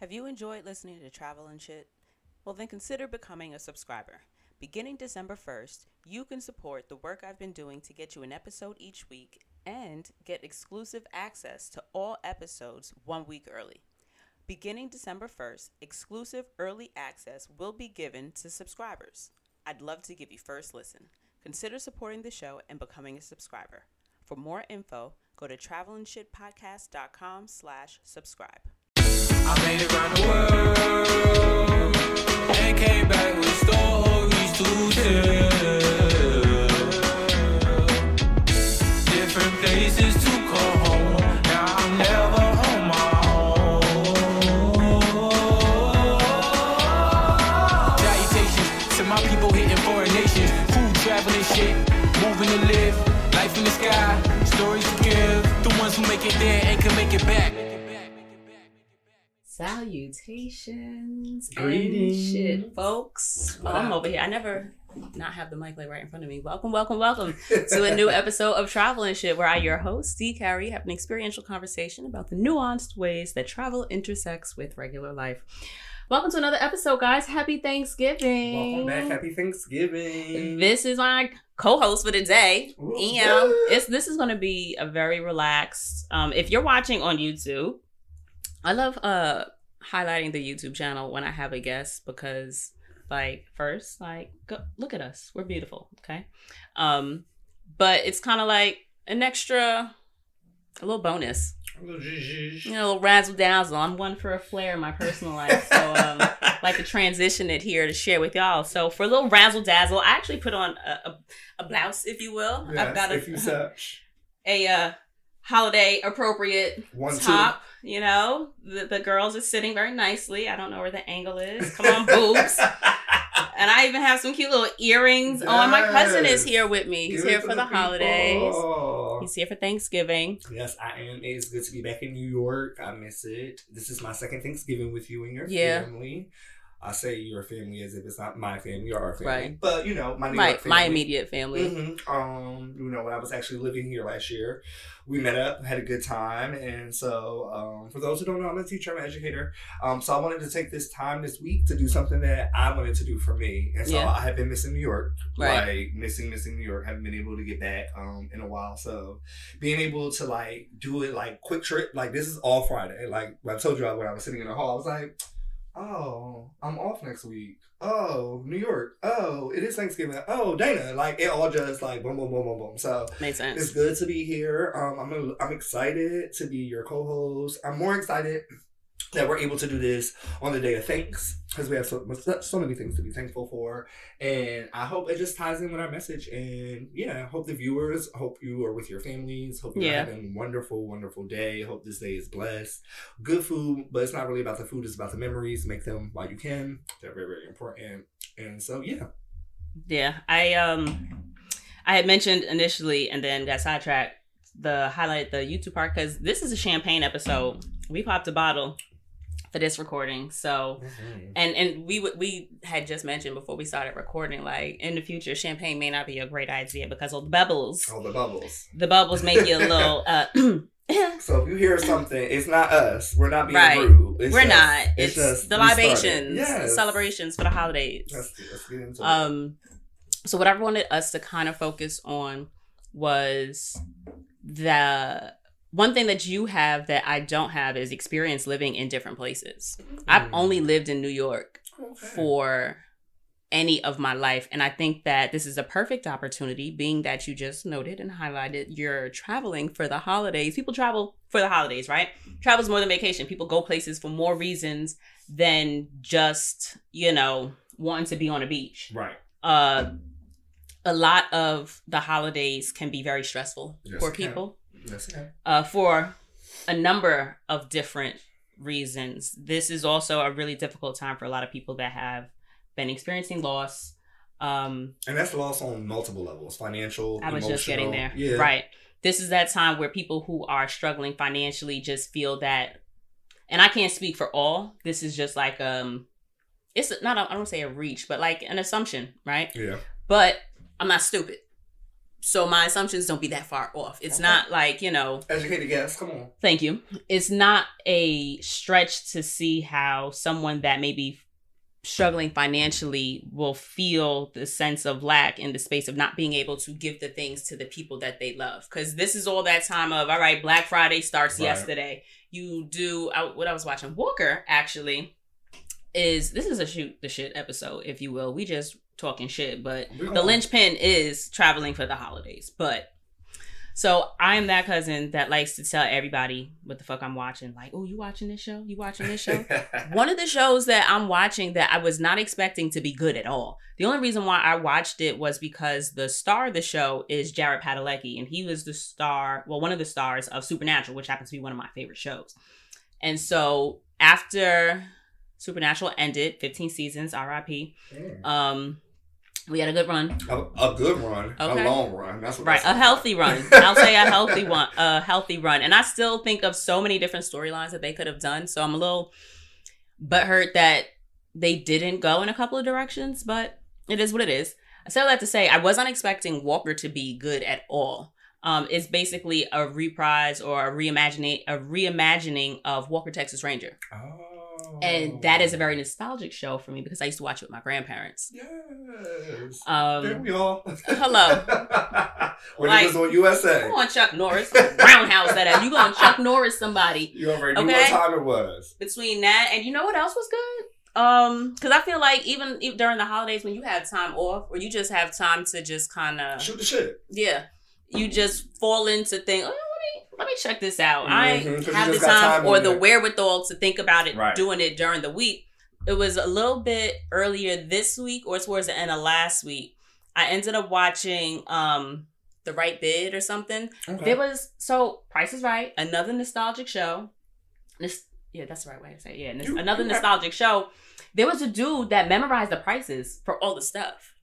Have you enjoyed listening to Travel and Shit? Well, then consider becoming a subscriber. Beginning December 1st, you can support the work I've been doing to get you an episode each week and get exclusive access to all episodes one week early. Beginning December 1st, exclusive early access will be given to subscribers. I'd love to give you first listen. Consider supporting the show and becoming a subscriber. For more info, go to travelandshitpodcast.com slash subscribe. Life in the sky, stories to give. The agitation to call home. Now I'm never on my people hitting foreign nation who travelin' shit moving the life buying a scare stories to kill those ones who make it there and can make it back. Salutations. Greetings. and shit, folks. Oh, I'm over here. I never not have the mic like right in front of me. Welcome, welcome, welcome to a new episode of Travel and Shit, where I, your host, D. Carrie, have an experiential conversation about the nuanced ways that travel intersects with regular life. Welcome to another episode, guys. Happy Thanksgiving. Welcome back. Happy Thanksgiving. This is my co-host for the day. Ooh, it's this is going to be a very relaxed. Um, if you're watching on YouTube, I love uh highlighting the YouTube channel when I have a guest because, like, first, like, go, look at us, we're beautiful, okay. Um, but it's kind of like an extra, a little bonus, you know, a little razzle dazzle. I'm one for a flair in my personal life, so um, like to transition it here to share with y'all. So for a little razzle dazzle, I actually put on a, a, a blouse, if you will. I've got a, if you a uh, holiday appropriate One, two. top. You know, the, the girls are sitting very nicely. I don't know where the angle is. Come on, boobs. And I even have some cute little earrings oh, on. My cousin is here with me. He's Give here for the, people. holidays. He's here for Thanksgiving. Yes, I am. It's good to be back in New York. I miss it. This is my second Thanksgiving with you and your Yeah. family. I say your family as if it's not my family or our family. Right. But, you know, my My my immediate family. hmm Um, you know, when I was actually living here last year, we met up, had a good time, and so um, for those who don't know, I'm a teacher, I'm an educator. Um, so I wanted to take this time this week to do something that I wanted to do for me, and so Yeah. I have been missing New York, Right. like missing, missing New York. Haven't been able to get back um in a while, so being able to like do it like quick trip, like this is all Friday. Like I told you when I was sitting in the hall, I was like. Oh, I'm off next week. Oh, New York. Oh, it is Thanksgiving. Oh, Dana. Like it all just like boom, boom, boom, boom, boom. So Makes sense. it's good to be here. Um, I'm I'm excited to be your co-host. I'm more excited that we're able to do this on the day of thanks because we have so so many things to be thankful for, and I hope it just ties in with our message. And yeah, I hope the viewers, hope you are with your families. Hope you're Yeah. having a wonderful, wonderful day. Hope this day is blessed. Good food, but it's not really about the food. It's about the memories. Make them while you can. They're very, very important. And so yeah, Yeah, I um, I had mentioned initially, and then got sidetracked. The highlight the YouTube part because this is a champagne episode. We popped a bottle for this recording, so and and we w- we had just mentioned before we started recording, like in the future, champagne may not be a great idea because of the bubbles. all the bubbles. The bubbles make you a little. uh So if you hear something, it's not us. We're not being Right. rude. It's We're just- not. It's, just the libations, the celebrations for the holidays. Let's, let's get into it. Um, so what I wanted us to kind of focus on was the one thing that you have that I don't have is experience living in different places. I've Mm. only lived in New York Okay. for any of my life, and I think that this is a perfect opportunity, being that you just noted and highlighted you're traveling for the holidays. People travel for the holidays, right? Travel's more than vacation. People go places for more reasons than just you know wanting to be on a beach right. uh a lot of the holidays can be very stressful Yes, for people Yes, uh for a number of different reasons this is also a really difficult time for a lot of people that have been experiencing loss um And that's loss on multiple levels: financial. i was just getting there. Yeah. right this is that time where people who are struggling financially just feel that and i can't speak for all this is just like um it's not a, i don't say a reach but like an assumption right Yeah. but I'm not stupid. So my assumptions don't be that far off. It's not like you know. Educated guess. Come on. Thank you. It's not a stretch to see how someone that may be struggling financially will feel the sense of lack in the space of not being able to give the things to the people that they love. Because this is all that time of, all right, Black Friday starts Right. yesterday. You do I, what I was watching. Walker actually is this is a shoot the shit episode, if you will. We just talking shit, but the linchpin is traveling for the holidays. But so I am that cousin that likes to tell everybody what the fuck I'm watching. Like, oh, you watching this show? You watching this show? One of the shows that I'm watching that I was not expecting to be good at all. The only reason why I watched it was because the star of the show is Jared Padalecki, and he was the star, well, one of the stars of Supernatural, which happens to be one of my favorite shows. And so after Supernatural ended, 15 seasons, RIP, Mm. um, we had a good run. a, a good run, Okay. a long run. That's what Right, a healthy run. I'll say a healthy one, a healthy run. And I still think of so many different storylines that they could have done. So I'm a little butthurt that they didn't go in a couple of directions, but it is what it is. I say that to say I wasn't expecting Walker to be good at all. Um, it's basically a reprise or a reimagining a reimagining of Walker Texas Ranger, Oh. And that is a very nostalgic show for me because I used to watch it with my grandparents. yes. there Um, we are. hello. when Like- it was on USA, Come on, Chuck Norris, roundhouse that ass. You going Chuck Norris somebody? you already knew Okay. what time it was. between that and you know what else was good um because i feel like even during the holidays when you have time off or you just have time to just kind of Shoot the shit. yeah you just fall into think oh, let me check this out i Mhm, 'cause you have the time, time or the it. wherewithal to think about it Right. doing it during the week it was a little bit earlier this week or towards the end of last week i ended up watching um the right bid or something Okay. there was so Price is Right, another nostalgic show. This yeah, that's the right way to say it. Yeah, You- another you nostalgic show. There was a dude that memorized the prices for all the stuff,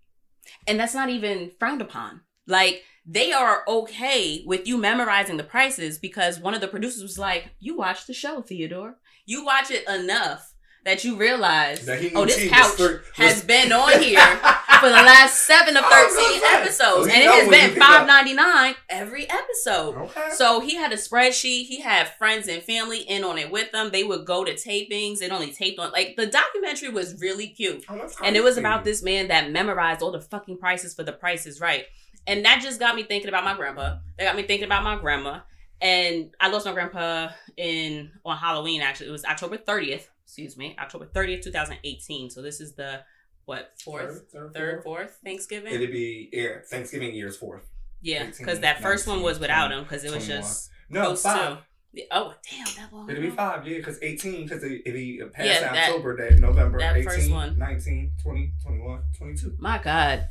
and that's not even frowned upon. Like they are okay with you memorizing the prices because one of the producers was like, "You watch the show, Theodore. You watch it enough." That you realize, That oh, this couch thir- has been on here for the last seven of thirteen episodes, so and it has been five ninety nine every episode. Okay. So he had a spreadsheet. He had friends and family in on it with them. They would go to tapings. It only taped on like the documentary was really cute, Oh, and it was about this man that memorized all the fucking prices for the prices right, and that just got me thinking about my grandpa. That got me thinking about my grandma, and I lost my grandpa in on Halloween. Actually, it was October thirtieth. Excuse me, October thirtieth, two thousand eighteen. So this is the what fourth, Third, third, fourth Thanksgiving. It'd be yeah, Thanksgiving year's fourth. yeah, because that first one was without him because it was 21. just No, five. Yeah, Oh damn, that long. It'd be five, yeah, because 18, because if he passed Yeah, that- October, that November, that 18, first one. 19, 20, 21, 22. My God.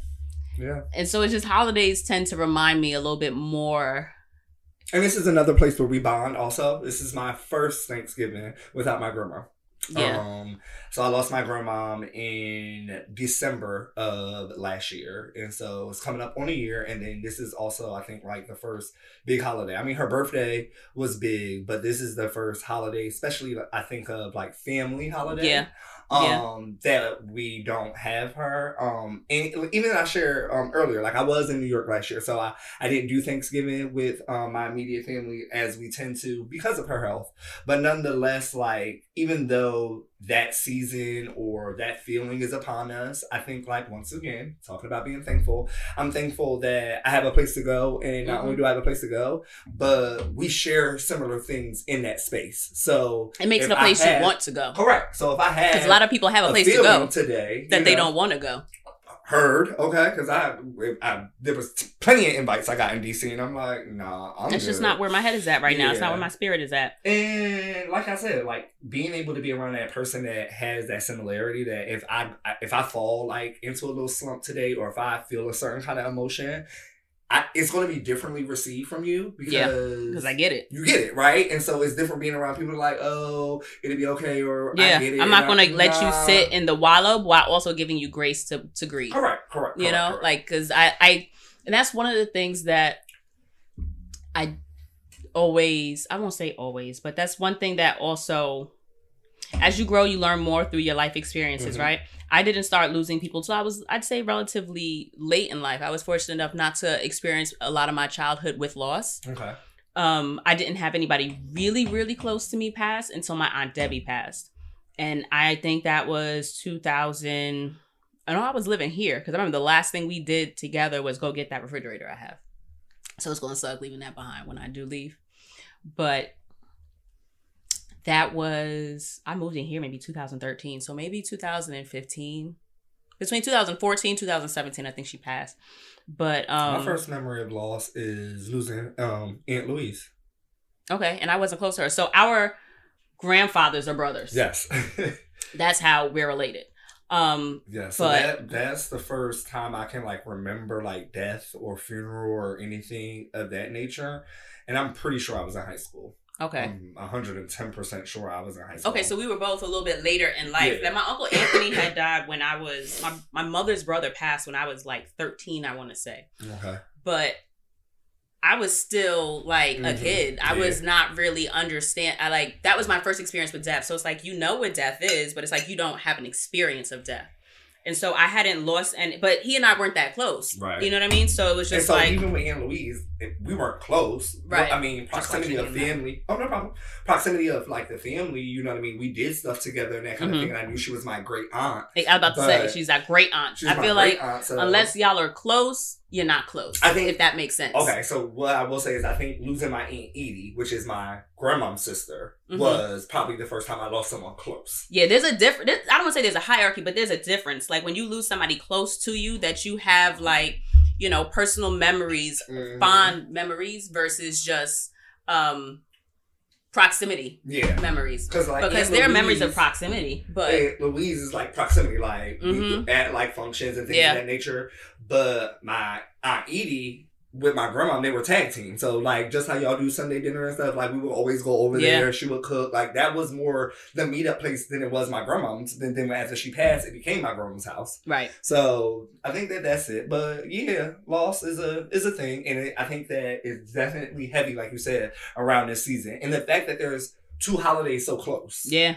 Yeah. And so it's just holidays tend to remind me a little bit more. And this is another place where we bond also. This is my first Thanksgiving without my grandma. Yeah. Um, so I lost my grandma in December of last year, and so it's coming up on a year. And then this is also, I think, like the first big holiday. I mean, her birthday was big, but this is the first holiday, especially I think of like family holiday. Yeah. Um, that we don't have her. Um, and even I shared um earlier, like I was in New York last year, so I I didn't do Thanksgiving with um, my immediate family as we tend to because of her health. But nonetheless, like even though that season or that feeling is upon us, I think like once again, talking about being thankful, I'm thankful that I have a place to go and not Mhm. only do I have a place to go, but we share similar things in that space. So It makes it a place had- you want to go. Correct. So if I had Because a lot of people have a place to go today that they know, don't want to go. Heard okay because I, I there was plenty of invites I got in DC and I'm like nah I'm It's just not where my head is at right now. It's not where my spirit is at. and like I said like being able to be around that person that has that similarity that if I if I fall like into a little slump today or if I feel a certain kind of emotion I, it's going to be differently received from you because Yeah, I get it. you get it right and so it's different being around people like oh it'll be okay or Yeah. I get it, I'm not going to let you sit in the wallow while also giving you grace to, to grieve. correct correct you correct, know correct. like because I, I and that's one of the things that i always i won't say always but that's one thing that also as you grow, you learn more through your life experiences, Mhm. right? I didn't start losing people till I was, I'd say, relatively late in life. I was fortunate enough not to experience a lot of my childhood with loss. Okay. Um, I didn't have anybody really, really close to me pass until my aunt Debbie passed, and I think that was 2000. I know I was living here because I remember the last thing we did together was go get that refrigerator I have. So it's gonna suck leaving that behind when I do leave, but that was I moved in here maybe 2013, so maybe 2015. Between 2014 2017, I think she passed. But um My first memory of loss is losing um Aunt Louise. Okay, and I wasn't close to her. So our grandfathers are brothers. Yes. That's how we're related. Um Yeah, so But- that that's the first time I can like remember like death or funeral or anything of that nature. And I'm pretty sure I was in high school. Okay. I'm 110% sure I was in high school. Okay, so we were both a little bit later in life. Yeah. Like my uncle Anthony had died when I was my, my mother's brother passed when I was like 13, I want to say. Okay. But I was still like a Mhm. kid. I Yeah. was not really understand I like that was my first experience with death. So it's like you know what death is, but it's like you don't have an experience of death. And so I hadn't lost any but he and I weren't that close. Right. You know what I mean? So it was And just so like even with Aunt Louise, we weren't close. Right. I mean, proximity like of you know. family. Oh, no problem. Proximity of like the family. You know what I mean? We did stuff together and that kind Mhm. of thing. And I knew she was my great aunt. I was about to say she's a great aunt. I feel like aunt, so- unless y'all are close, you're not close. I think- if that makes sense. Okay, so what I will say is I think losing my Aunt Edie, which is my grandmom's sister, Mhm. was probably the first time I lost someone close. Yeah, there's a different. I don't want to say there's a hierarchy, but there's a difference. Like when you lose somebody close to you, that you have like, you know, personal memories, Mhm. fond memories versus just um proximity Yeah. memories. Because like because there are memories of proximity, but Aunt Louise is like proximity, like Mhm. at like functions and things Yeah. of that nature. But my Aunt Edie with my grandma, they were tag team. So like just how y'all do Sunday dinner and stuff, like we would always go over Yeah. there. She would cook. Like that was more the meetup place than it was my grandma's. Then then after she passed, it became my grandma's house. right. So I think that that's it. But yeah, loss is a is a thing, and it, I think that it's definitely heavy, like you said, around this season, and the fact that there's two holidays so close. Yeah.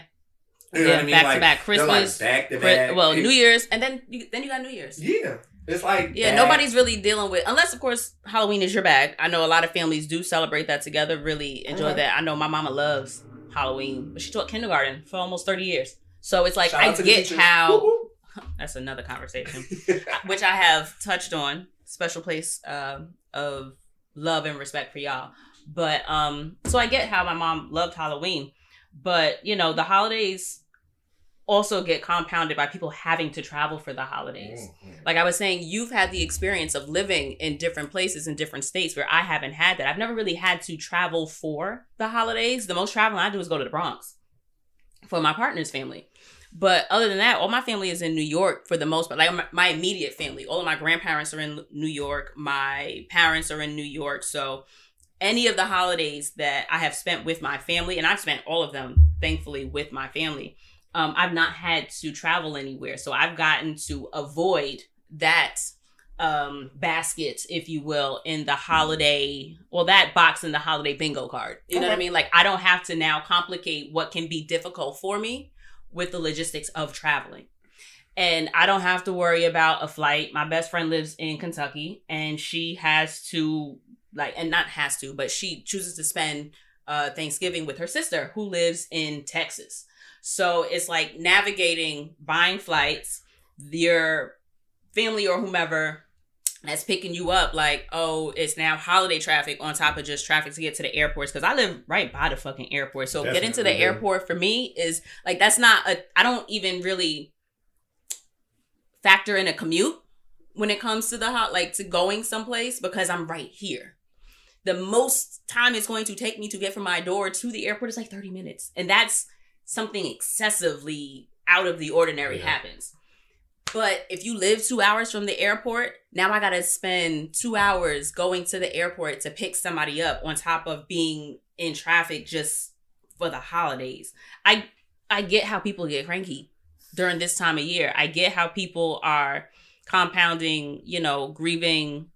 You know yeah. what I mean? Back Like, to back they're, like, Christmas. back to back. well, New Year's, and then you, then you got New Year's. Yeah, it's like Yeah, that. nobody's really dealing with unless of course Halloween is your bag. I know a lot of families do celebrate that together, really enjoy Okay. that. I know my mama loves Halloween, but she taught kindergarten for almost 30 years. So it's like Shout I out to the get how that's another conversation, which I have touched on. Special place um, of love and respect for y'all. But um so I get how my mom loved Halloween, but you know, the holidays also get compounded by people having to travel for the holidays Mhm. like I was saying, you've had the experience of living in different places in different states where I haven't had that. I've never really had to travel for the holidays. The most traveling I do is go to the Bronx for my partner's family. But other than that, all my family is in New York for the most part. Like my, my immediate family, all of my grandparents are in New York. My parents are in New York. So any of the holidays that I have spent with my family, and I've spent all of them, thankfully, with my family, um, I've not had to travel anywhere. So I've gotten to avoid that um basket if you will in the holiday well that box in the holiday bingo card. You know what i mean? Like i don't have to now complicate what can be difficult for me with the logistics of traveling. And i don't have to worry about a flight. My best friend lives in kentucky and she has to like and not has to but she chooses to spend uh thanksgiving with her sister who lives in texas so it's like navigating buying flights your family or whomever that's picking you up like oh it's now holiday traffic on top of just traffic to get to the airports because i live right by the fucking airport. So getting to the airport for me is like that's not a i don't even really factor in a commute when it comes to the hot like to going someplace because i'm right here. The most time it's going to take me to get from my door to the airport is like 30 minutes. And that's something excessively out of the ordinary Yeah. happens but if you live two hours from the airport, now I gotta spend two hours going to the airport to pick somebody up on top of being in traffic just for the holidays. I I get how people get cranky during this time of year. I get how people are compounding, you know, grieving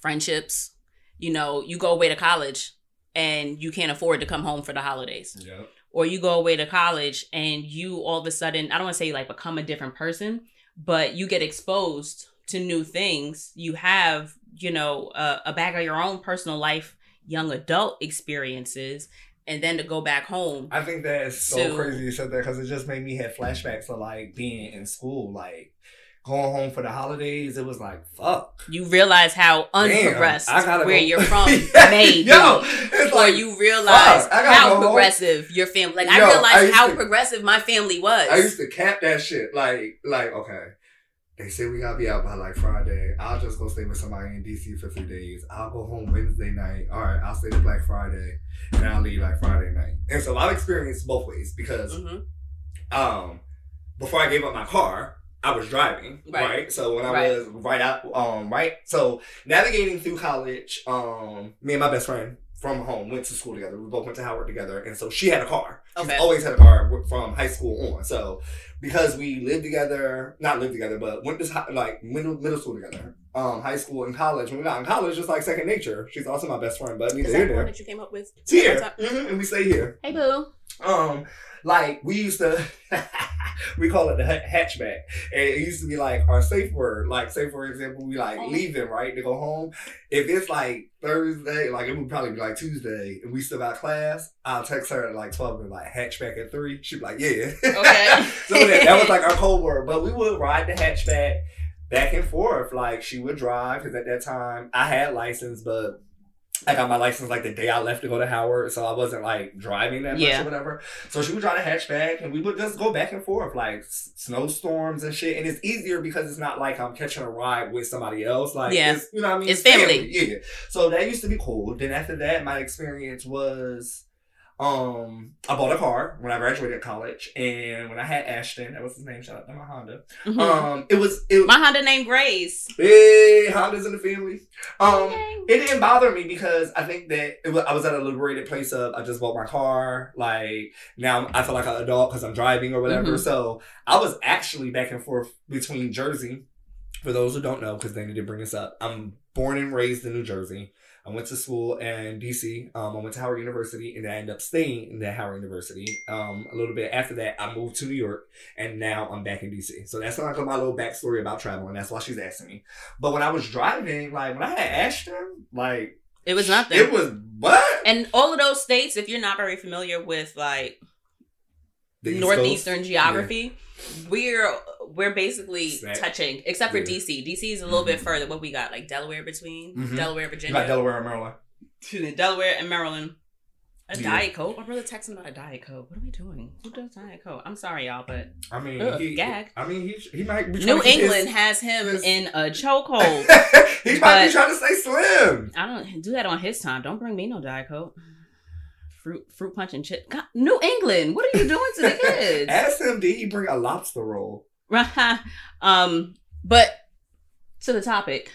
friendships. You know, you go away to college and you can't afford to come home for the holidays Yep. Or you go away to college and you all of a sudden, I don't want to say like become a different person, but you get exposed to new things. You have, you know, a, a bag of your own personal life, young adult experiences, and then to go back home. I think that is so So- crazy you said that because it just made me have flashbacks of like being in school, like going home for the holidays. It was like fuck. You realize how Damn, unprogressed I gotta where go- you're from may Yo, it's Or like you realize fuck, how go home. progressive your family. Like Yo, I I realized used how to- progressive my family was. I used to cap that shit. Like, like, okay. They say we gotta be out by like Friday. I'll just go stay with somebody in DC for three days. I'll go home Wednesday night. All right, I'll stay to Black Friday, and I'll leave like Friday night. And so I've experienced both ways because Mhm. um before I gave up my car, I was driving, right? Right. So when I Right. was right out um right so navigating through college, um me and my best friend from home went to school together. We both went to Howard together, and so she had a car. She's Okay. always had a car from high school on. So because we lived together, not lived together, but went to hi- like middle middle school together, um, high school and college. When we got in college, just like second nature. She's also my best friend, but neither Is here that the nor one that you came up with? It's here, That's Mhm, and we stay here. Hey boo. Um, like we used to, we call it the hatchback, and it used to be like our safe word. Like, say for example, we like Oh. leaving right to go home. If it's like Thursday, like it would probably be like Tuesday, and we still got class. I'll text her at like twelve and like hatchback at three. She'd be like, yeah. Okay. so that, that was like our code word. But we would ride the hatchback back and forth. Like she would drive because at that time I had license, but I got my license like the day I left to go to Howard, so I wasn't like driving that much Yeah. or whatever. So she would drive the hatchback, and we would just go back and forth like s- snowstorms and shit. And it's easier because it's not like I'm catching a ride with somebody else. Like, Yeah. it's, you know what I mean? It's family. Yeah. So that used to be cool. Then after that, my experience was. Um, I bought a car when I graduated college, and when I had Ashton, that was his name. Shout out to my Honda. Mhm. Um, it was it. My Honda named Grace. Hey, Hondas in the family. Um, Yay. it didn't bother me because I think that it was, I was at a liberated place of I just bought my car. Like now I feel like an adult because I'm driving or whatever. Mhm. So I was actually back and forth between Jersey. For those who don't know, because they need to bring this up, I'm born and raised in New Jersey. I went to school in DC. Um, I went to Howard University, and I ended up staying at Howard University. Um, a little bit after that, I moved to New York, and now I'm back in DC. So that's like my little backstory about traveling. That's why she's asking me. But when I was driving, like when I had Ashton, like It was nothing. It was what? and all of those states, if you're not very familiar with like The northeastern Coast? geography, we're we're basically Snack. touching, except for Yeah. DC. DC is a little bit Mhm. further. What we got, like Delaware between Mhm. Delaware, You Virginia, got Delaware and Maryland. Excuse Delaware and Maryland. A Yeah. Diet Coke. My brother texting about a Diet Coke. What are we doing? Who does Diet Coke? I'm sorry, y'all, but I mean, Ugh, he, gag. I mean, he he might be New England his- has him his- in a chokehold. he might be trying to stay slim. I don't do that on his time. Don't bring me no Diet Coke. Fruit fruit punch and chip. God, New England. What are you doing to the kids? Ask him, did he bring a lobster roll? um, but to the topic,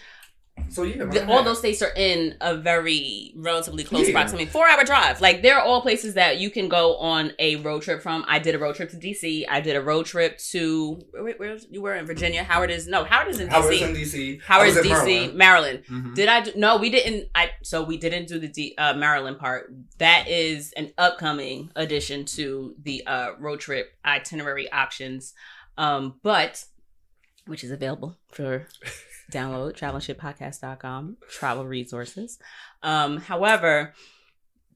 So yeah, the, all those states are in a very relatively close Yeah. proximity, four hour drive. Like there are all places that you can go on a road trip from. I did a road trip to DC. I did a road trip to where, where you were in Virginia. Howard is no Howard is in Howard is DC. in DC. Howard is DC, Maryland. Maryland. Mhm. Did I do, no, we didn't I so we didn't do the D, uh, Maryland part. That is an upcoming addition to the uh, road trip itinerary options. Um but which is available for download travelnshitpodcast.com travel resources. Um however,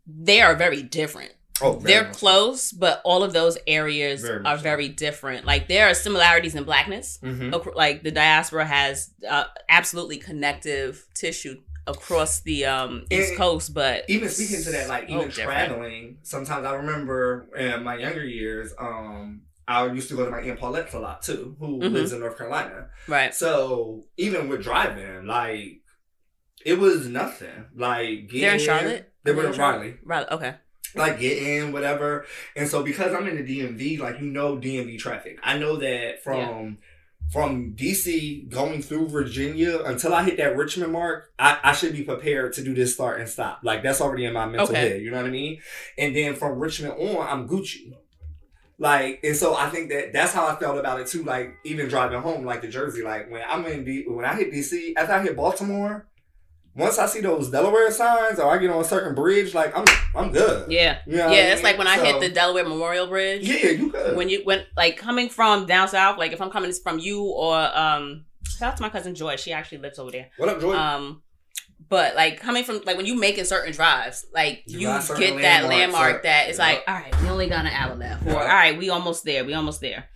they are very different. Oh, very They're much. close, but all of those areas Very are much so. very different. Like there are similarities in blackness Mhm. like the diaspora has uh, absolutely connective tissue across the um east And coast but even speaking to that, like so even different. traveling, sometimes I remember in my younger years, um, I used to go to my aunt Paulette's a lot too, who Mhm. lives in North Carolina. right So even with driving, like it was nothing. Like getting, they're in charlotte They were in Raleigh. right okay Like get in, whatever. And so because I'm in the DMV, like you know DMV traffic. I know that from from DC going through Virginia until I hit that Richmond mark, I, I should be prepared to do this start and stop. Like that's already in my mental Okay. head. You know what I mean? And then from Richmond on, I'm Gucci. Like and so I think that that's how I felt about it too. Like even driving home, like to Jersey, like when I'm in D, when I hit DC, after I hit Baltimore, once I see those Delaware signs or I get on a certain bridge, like I'm I'm good. Yeah. You know yeah, it's mean? like when I hit the Delaware Memorial Bridge. Yeah, you good. When you when like coming from down south, like if I'm coming from you or um shout out to my cousin Joy, she actually lives over there. what up, Jordan? Um but like coming from like when you making certain drives, like You you, get that landmark right? that it's like, all right, we only got an hour left. Or all right, we almost there. We almost there.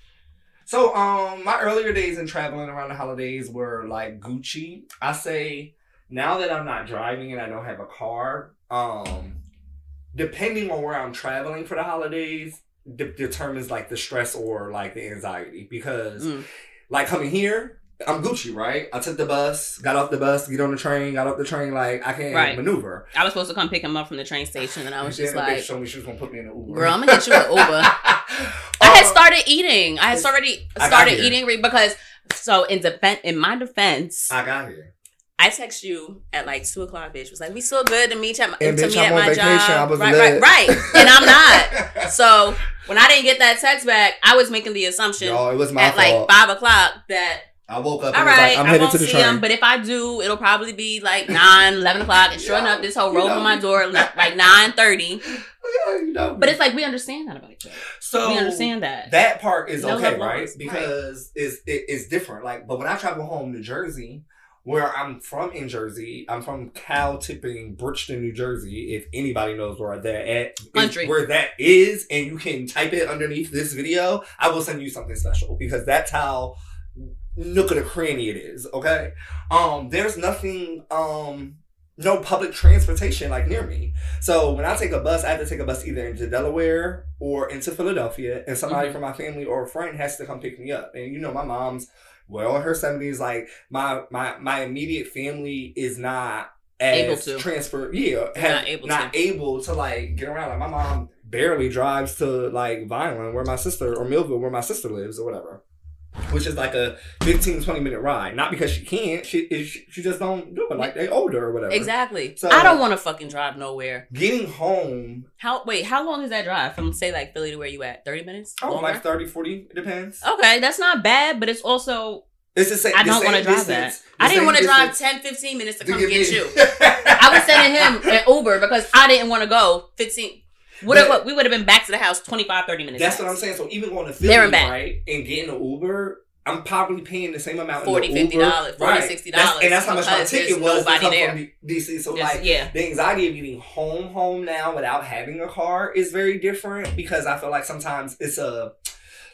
So, um, my earlier days in traveling around the holidays were like Gucci. I say now that I'm not driving and I don't have a car, um, depending on where I'm traveling for the holidays, de- determines like the stress or like the anxiety. Because, Mm. like coming here, I'm Gucci, right? I took the bus, got off the bus, get on the train, got off the train, like I can't Right. maneuver. I was supposed to come pick him up from the train station and I was And just like showed me she was gonna put me in an Uber. Girl, I'm gonna get you an Uber. I had um, started eating. I had already started eating because so in defense in my defense, I got here. I text you at like two o'clock, bitch. Was like, we so good to meet you at my, And to bitch, me I'm at on my vacation. job. I was right, lit. right, right. And I'm not. So when I didn't get that text back, I was making the assumption Yo, it was my at fault. like five o'clock that I woke up all and was like, I'm I headed won't to the see train. him. But if I do, it'll probably be like 9, 11 o'clock. And sure Yeah, enough, this whole roll on my door like nine thirty. Yeah, you know. But it's like we understand that about each other. so we understand that. that part is No okay, right? Because it's it, it's different. Like, but when I travel home to Jersey, where I'm from in Jersey, I'm from Cow Tipping, Bridgeton, New Jersey. If anybody knows where that at, Country. where that is, and you can type it underneath this video, I will send you something special because that's how nook of the cranny it is. Okay, um, there's nothing um. No public transportation like near me. So when I take a bus, I have to take a bus either into Delaware or into Philadelphia, and somebody Mhm. from my family or a friend has to come pick me up. And you know, my mom's well in her seventies. Like my my my immediate family is not Able to. transfer. Yeah, not able not to. able to like get around. Like my mom barely drives to like Vineland, where my sister or Millville, where my sister lives, or whatever. Which is like a 15, 20 minute ride. Not because she can't. She she, she just don't do it. Like they older or whatever. Exactly. So- I don't want to fucking drive nowhere. Getting home, How wait? How long is that drive from say like Philly to where you at? Thirty minutes? oh, Longer? like 30, 40, it depends. Okay, that's not bad, but it's also It's the same. I don't want to drive distance, that. I didn't want to drive distance 10, 15 minutes to to come get get you. I was sending him an Uber because I didn't want to go 15. What, But- what we would have been back to the house 25, 30 minutes. That's what. I'm saying. So even going to Philly, and right, and getting an Uber, I'm probably paying the same amount. 40, in the 50 Uber. dollars, 40, Right. 60 That's- dollars and that's how much my ticket was to come there. from DC. So like, yeah. the anxiety of getting home, home now without having a car is very different because I feel like sometimes it's a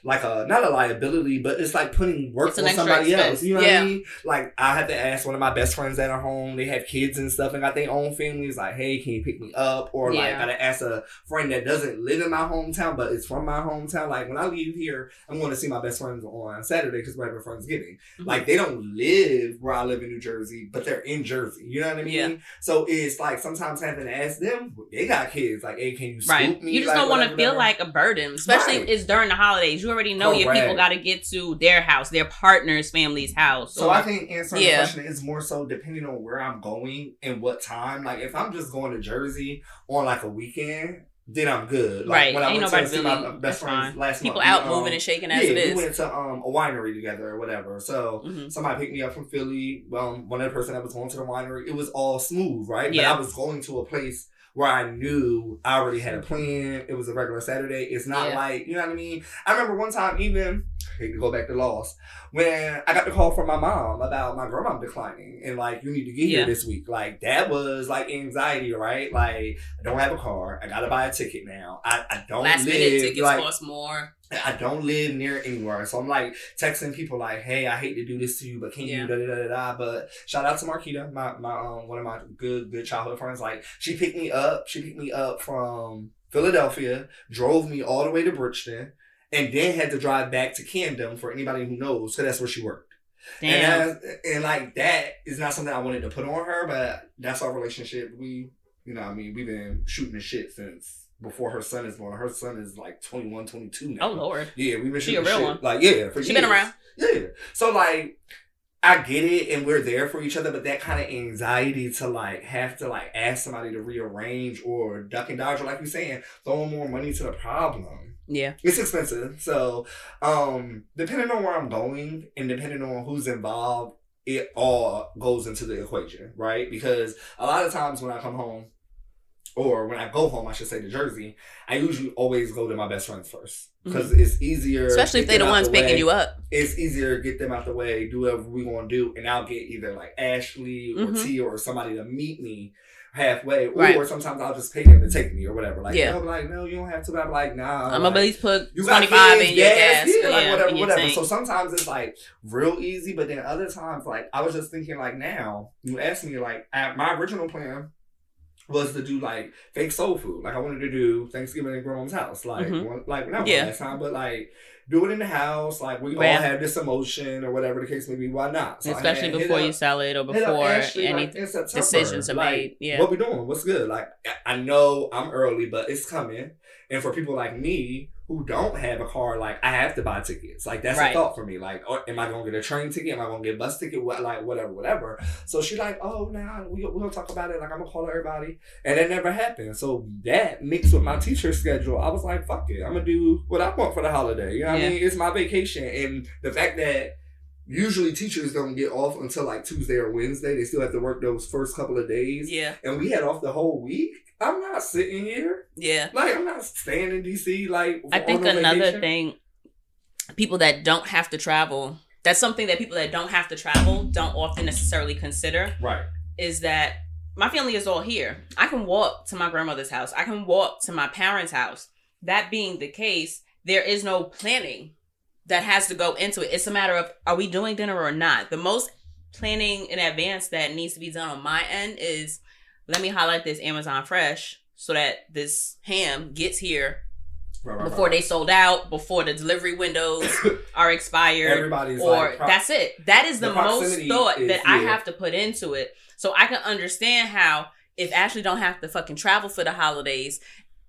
like a not a liability, but it's like putting work It's on somebody expense. else. You know Yeah. what I mean? Like I have to ask one of my best friends that are home. They have kids and stuff and got their own families. Like, hey, can you pick me up? Or like, I gotta ask a friend that doesn't live in my hometown but is from my hometown. Like when I leave here, I'm going to see my best friends on Saturday because we're having Friendsgiving. Mhm. Like they don't live where I live in New Jersey, but they're in Jersey. You know what I mean? Yeah. So it's like sometimes having to ask them, they got kids. Like, hey, can you scoop Right. me? You just Like, don't want to feel like a burden, especially Right. it's during the holidays. You already know your people got to get to their house, their partner's family's house. So or- I think answering Yeah. the question is more so depending on where I'm going and what time. Like if I'm just going to Jersey on like a weekend, then I'm good. Like Right. when I Ain't went to see my best friends last people month. out we, moving um, and shaking yeah, as it we went to um, a winery together or whatever. So Mhm. somebody picked me up from Philly. Um, one of the person that was going to the winery, it was all smooth, right? Yeah. But I was going to a place where I knew I already had a plan. It was a regular Saturday. It's not Yeah. like you know what I mean. I remember one time even I hate to go back to loss when I got the call from my mom about my grandma declining and like you need to get here this week. Like that was like anxiety, right? Like I don't have a car. I gotta buy a ticket now. I, I don't Last live minute tickets like cost more. I don't live near anywhere. So I'm like texting people like, hey, I hate to do this to you, but can Yeah. you da da da da da. But shout out to Marquita, my my um one of my good good childhood friends. Like she picked me up. She picked me up from Philadelphia, drove me all the way to Bridgeton, and then had to drive back to Camden for anybody who knows, because that's where she worked. Damn. And, and like that is not something I wanted to put on her, but that's our relationship. We, you know, I mean, we've been shooting the shit since before her son is born. Her son is like 21, 22 now. oh Lord. Yeah, we've been She shooting a real shit. one. Like, yeah, for She been around. Yeah. So like I get it and we're there for each other, but that kind of anxiety to like have to like ask somebody to rearrange or duck and dodge or like you're saying, throwing more money to the problem. Yeah. It's expensive. So um depending on where I'm going and depending on who's involved, it all goes into the equation, right? Because a lot of times when I come home, or when I go home, I should say to Jersey, I usually always go to my best friends first because it's easier. Especially if they're the ones picking way. you up. It's easier to get them out the way, do whatever we want to do, and I'll get either like Ashley or Mhm. T or somebody to meet me halfway, Right. or sometimes I'll just pay them to take me or whatever. Like, Yeah. yeah, like no, you don't have to. But I'm like, nah. I'm like, gonna at least put you got 25 kids, in your gas. yeah, like yeah, whatever, whatever. tank. So sometimes it's like real easy, but then other times, like I was just thinking, like now you asked me, like at my original plan was to do like fake soul food. Like I wanted to do Thanksgiving at grandma's house, like Mhm. one, like not Yeah. last time, but like do it in the house. Like we all have this emotion or whatever the case may be. Why not? So Especially had before up- you sell it or before Ashley, any like, decisions are like, made. Yeah. What we doing? What's good? Like I know I'm early, but it's coming. And for people like me who don't have a car, like I have to buy tickets. Like that's Right. a thought for me. Like, or, am I gonna get a train ticket? Am I gonna get a bus ticket? What like whatever, whatever. So she like, oh nah, we we gonna talk about it. Like I'm gonna call everybody, and it never happened. So that mixed with my teacher schedule, I was like, fuck it, I'm gonna do what I want for the holiday. You know what Yeah. I mean? It's my vacation, and the fact that usually teachers don't get off until like Tuesday or Wednesday. They still have to work those first couple of days. yeah. And we had off the whole week. I'm not sitting here. Yeah. Like I'm not staying in DC. Like I think another vacation. thing, people that don't have to travel, that's something that people that don't have to travel don't often necessarily consider Right. is that my family is all here. I can walk to my grandmother's house. I can walk to my parents' house. That being the case, there is no planning that has to go into it. It's a matter of are we doing dinner or not? The most planning in advance that needs to be done on my end is let me highlight this Amazon Fresh so that this ham gets here Right, right, before right. they sold out, before the delivery windows are expired Everybody's or like, pro- that's it. That is the the, most thought is- that I have to put into it. So I can understand how if Ashley don't have to fucking travel for the holidays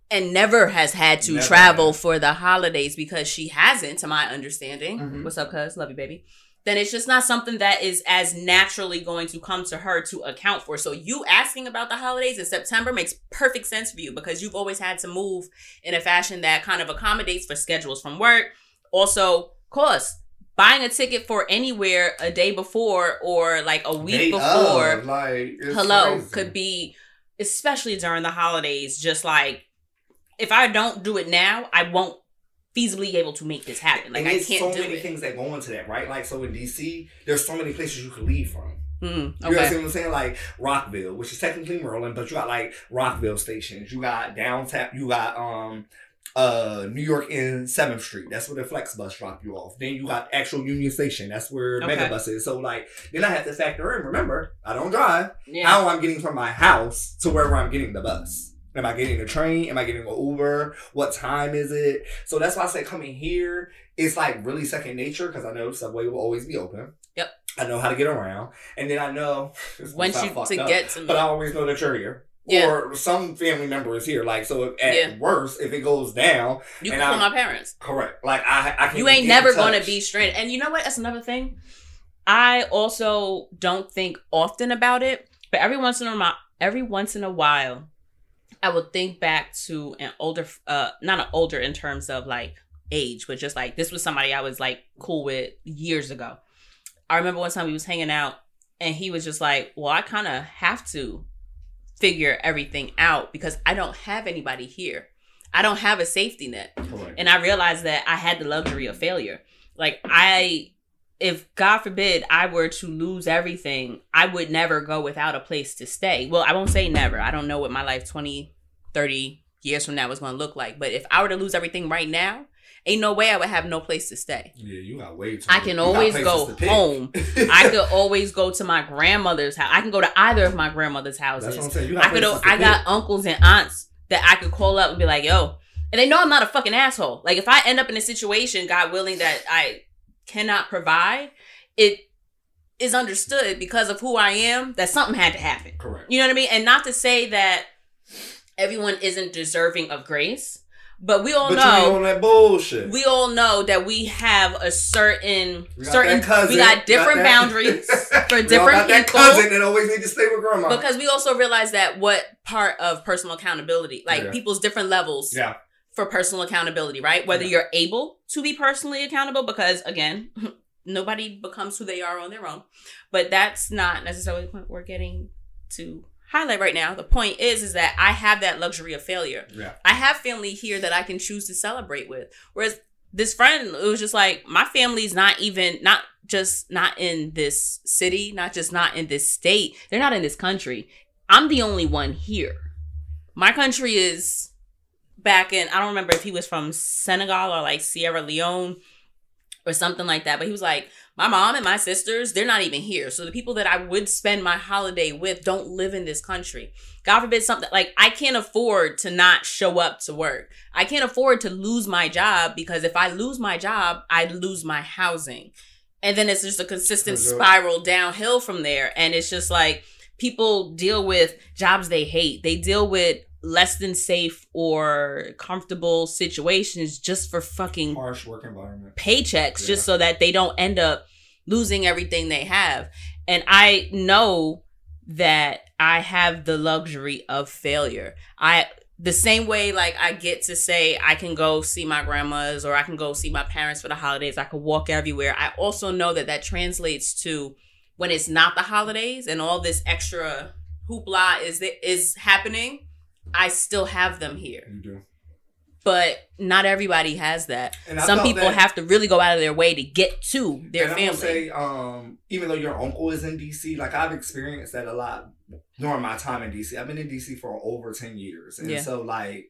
and never has had to Never travel for the holidays because she hasn't, to my understanding. Mhm. What's up, cuz? Love you, baby. Then it's just not something that is as naturally going to come to her to account for. So you asking about the holidays in September makes perfect sense for you because you've always had to move in a fashion that kind of accommodates for schedules from work. Also, cost. Buying a ticket for anywhere a day before or like a week before like hello crazy. could be especially during the holidays just like if i don't do it now i won't feasibly able to make this happen like i can't so do many it things that go into that, right? Like so in DC, there's so many places you can leave from. Mm, You know what I'm saying? Like Rockville, which is technically Maryland, but you got like Rockville stations. You got downtown. You got um uh New York in Seventh Street. That's where the Flix bus drop you off. Then you got actual Union Station. That's where Okay. Mega Bus is. So like then I have to factor in. Remember, I don't drive. yeah How I'm getting from my house to wherever I'm getting the bus. Am I getting a train? Am I getting an Uber? What time is it? So that's why I say coming here is like really second nature because I know the Subway will always be open. Yep. I know how to get around, and then I know this is gonna once you to up, get to me but I always know that you're here. Yeah. Or some family member is here. Like so, at Yeah. worst, if it goes down, you can call my parents correct. Like I, I you ain't never gonna be straight and you know what that's another thing i also don't think often about it but every once in a while every once in a while i would think back to an older uh not an older in terms of like age but just like this was somebody i was like cool with years ago i remember one time we was hanging out and he was just like well i kind of have to figure everything out because i don't have anybody here i don't have a safety net Correct. and I realized that I had the luxury of failure. Like I if God forbid I were to lose everything, I would never go without a place to stay. Well, I won't say never. I don't know what my life 20, 30 years from now is going to look like, but if I were to lose everything right now, ain't no way I would have no place to stay. yeah, you got way too. I can always go home. I could always go to my grandmother's house. I can go to either of my grandmother's houses. That's what I'm saying. You got I could. I got pick. uncles and aunts that I could call up and be like, "Yo," and they know I'm not a fucking asshole. Like if I end up in a situation, God willing, that I cannot provide, it is understood because of who I am that something had to happen. Correct. You know what I mean? And not to say that everyone isn't deserving of grace, but we all but know. on that bullshit. we all know that we have a certain We certain cousin, we got different that- boundaries for different got that cousin that always need to stay with grandma. because we also realize that what part of personal accountability like Yeah. people's different levels yeah, for personal accountability right whether Yeah. you're able to be personally accountable because again nobody becomes who they are on their own. But that's not necessarily the point we're getting to highlight right now. The point is is that I have that luxury of failure. Yeah. I have family here that I can choose to celebrate with. Whereas this friend it was just like my family's not even not just not in this city, not just not in this state. They're not in this country. I'm the only one here. My country is back in I don't remember if he was from Senegal or like Sierra Leone or something like that, but he was like my mom and my sisters, they're not even here. So the people that I would spend my holiday with don't live in this country. God forbid something like I can't afford to not show up to work. I can't afford to lose my job because if I lose my job, I lose my housing. And then it's just a consistent sure. spiral downhill from there. And it's just like people deal with jobs they hate. They deal with less than safe or comfortable situations just for fucking Harsh work environment. paychecks Yeah. just so that they don't end up losing everything they have. And I know that I have the luxury of failure. I the same way like I get to say I can go see my grandmas or I can go see my parents for the holidays. I can walk everywhere. I also know that that translates to when it's not the holidays and all this extra hoopla is is happening. I still have them here You do. but not everybody has that. And Some people that- have to really go out of their way to get to their and family. say, um, even though your uncle is in DC, like I've experienced that a lot during my time in DC. I've been in DC for over ten years, and Yeah. so like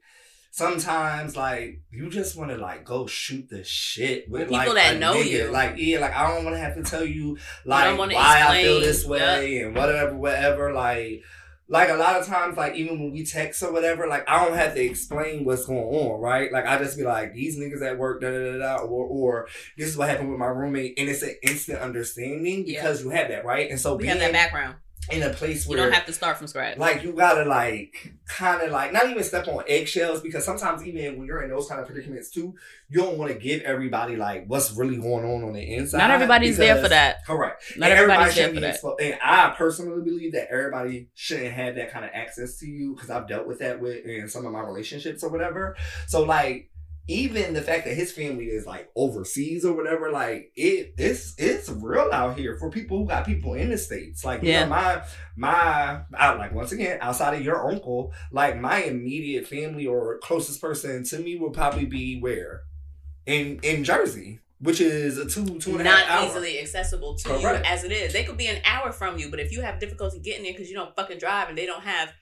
sometimes like you just want to like go shoot the shit with With like people that know nigga. you. Like yeah, like I don't want to have to tell you like wanna why I feel this way and whatever, whatever. Like. Like a lot of times, like even when we text or whatever, like I don't have to explain what's going on, right? Like I just be like, these niggas at work, da da da da, or or this is what happened with my roommate, and it's an instant understanding Yeah. because you have that, right? And so we being have that background. In a place where You don't have to start from scratch. like you gotta like kind of like not even step on eggshells because sometimes even when you're in those kind of predicaments too, you don't want to give everybody like what's really going on on the inside. not everybody's there for that. Correct. Not And everybody's there shouldn't for be that. expo- and I personally believe that everybody shouldn't have that kind of access to you because I've dealt with that with in some of my relationships or whatever. So like even the fact that his family is like overseas or whatever, like it it's it's real out here for people who got people in the states. Like you Yeah. know, my my I, like once again outside of your uncle, like my immediate family or closest person to me would probably be where in in Jersey. Which is a two two and a half Not hour. easily accessible to Correct. you as it is. They could be an hour from you, but if you have difficulty getting there because you don't fucking drive and they don't have,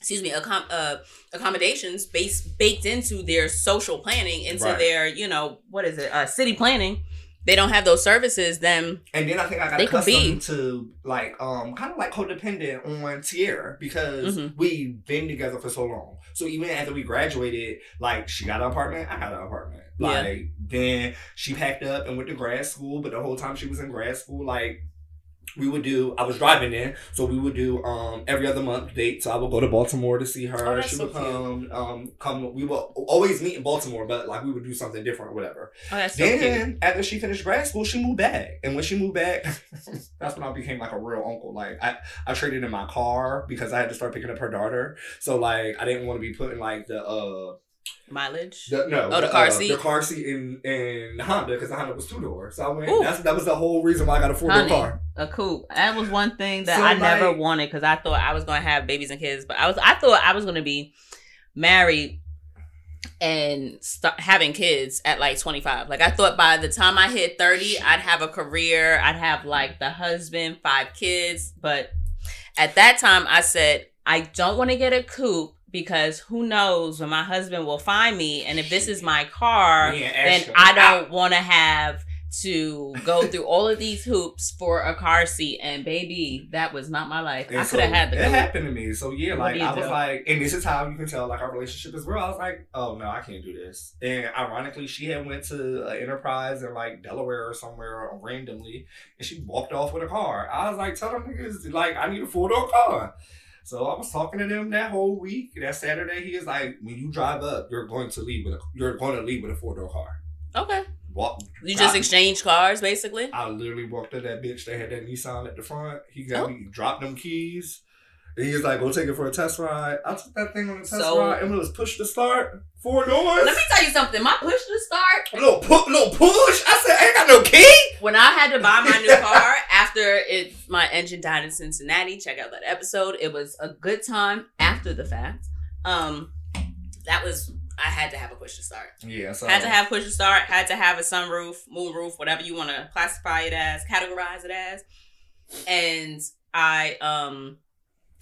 excuse me, accom- uh, accommodations based baked into their social planning, into Right. their you know what is it, uh, city planning. They don't have those services. Then And then I think I got They accustomed to like um kind of like codependent on Tierra because Mhm. we've been together for so long. So even after we graduated, like she got an apartment, I got an apartment. Yeah. Like then she packed up and went to grad school, but the whole time she was in grad school, like we would do I was driving in, so we would do um every other month date. So I would go to Baltimore to see her. Oh, she so would come um come we would always meet in Baltimore, but like we would do something different or whatever. oh, that's so cute. Then after she finished grad school, she moved back, and when she moved back, that's when I became like a real uncle. Like I, I traded in my car because I had to start picking up her daughter. So like I didn't want to be putting like the uh Mileage. the, no Oh, the car uh, seat? the car seat in in the Honda because the Honda was two door. So I went. Ooh. That's that was the whole reason why I got a four door car. a coupe. That was one thing that So, I never wanted because I thought I was gonna have babies and kids, but I was I thought I was gonna be married and start having kids at like 25. Like I thought by the time I hit 30, I'd have a career, I'd have like the husband, five kids, but at that time I said I don't want to get a coupe because who knows when my husband will find me and if this is my car then I don't want to have to go through all of these hoops for a car seat. And baby, that was not my life. And I so could have had the It happened to me. So yeah, like I was like, and this is how you can tell like our relationship is real. I was like, oh no, I can't do this. And ironically, she had went to uh, Enterprise in like Delaware or somewhere randomly, and she walked off with a car. I was like, tell them niggas like I need a four door car. So I was talking to them that whole week. That Saturday, he is like, when you drive up, you're going to leave with a you're going to leave with a four door car. Okay. Walk. You just exchange cars, basically? I literally walked up that bitch. They had that Nissan at the front. He got Oh. me dropped them keys. And he was like, "Go take it for a test ride." I took that thing on a test So- ride, and it was push to start, four doors. Let me tell you something. My push to start, little pu- little push. I said, "I ain't got no key." when I had to buy my new car after it my engine died in Cincinnati, check out that episode. It was a good time after the fact. Um, that was I had to have a push to start. Yeah, so Had to have push to start. Had to have a sunroof, moonroof, whatever you want to classify it as, categorize it as. And I um,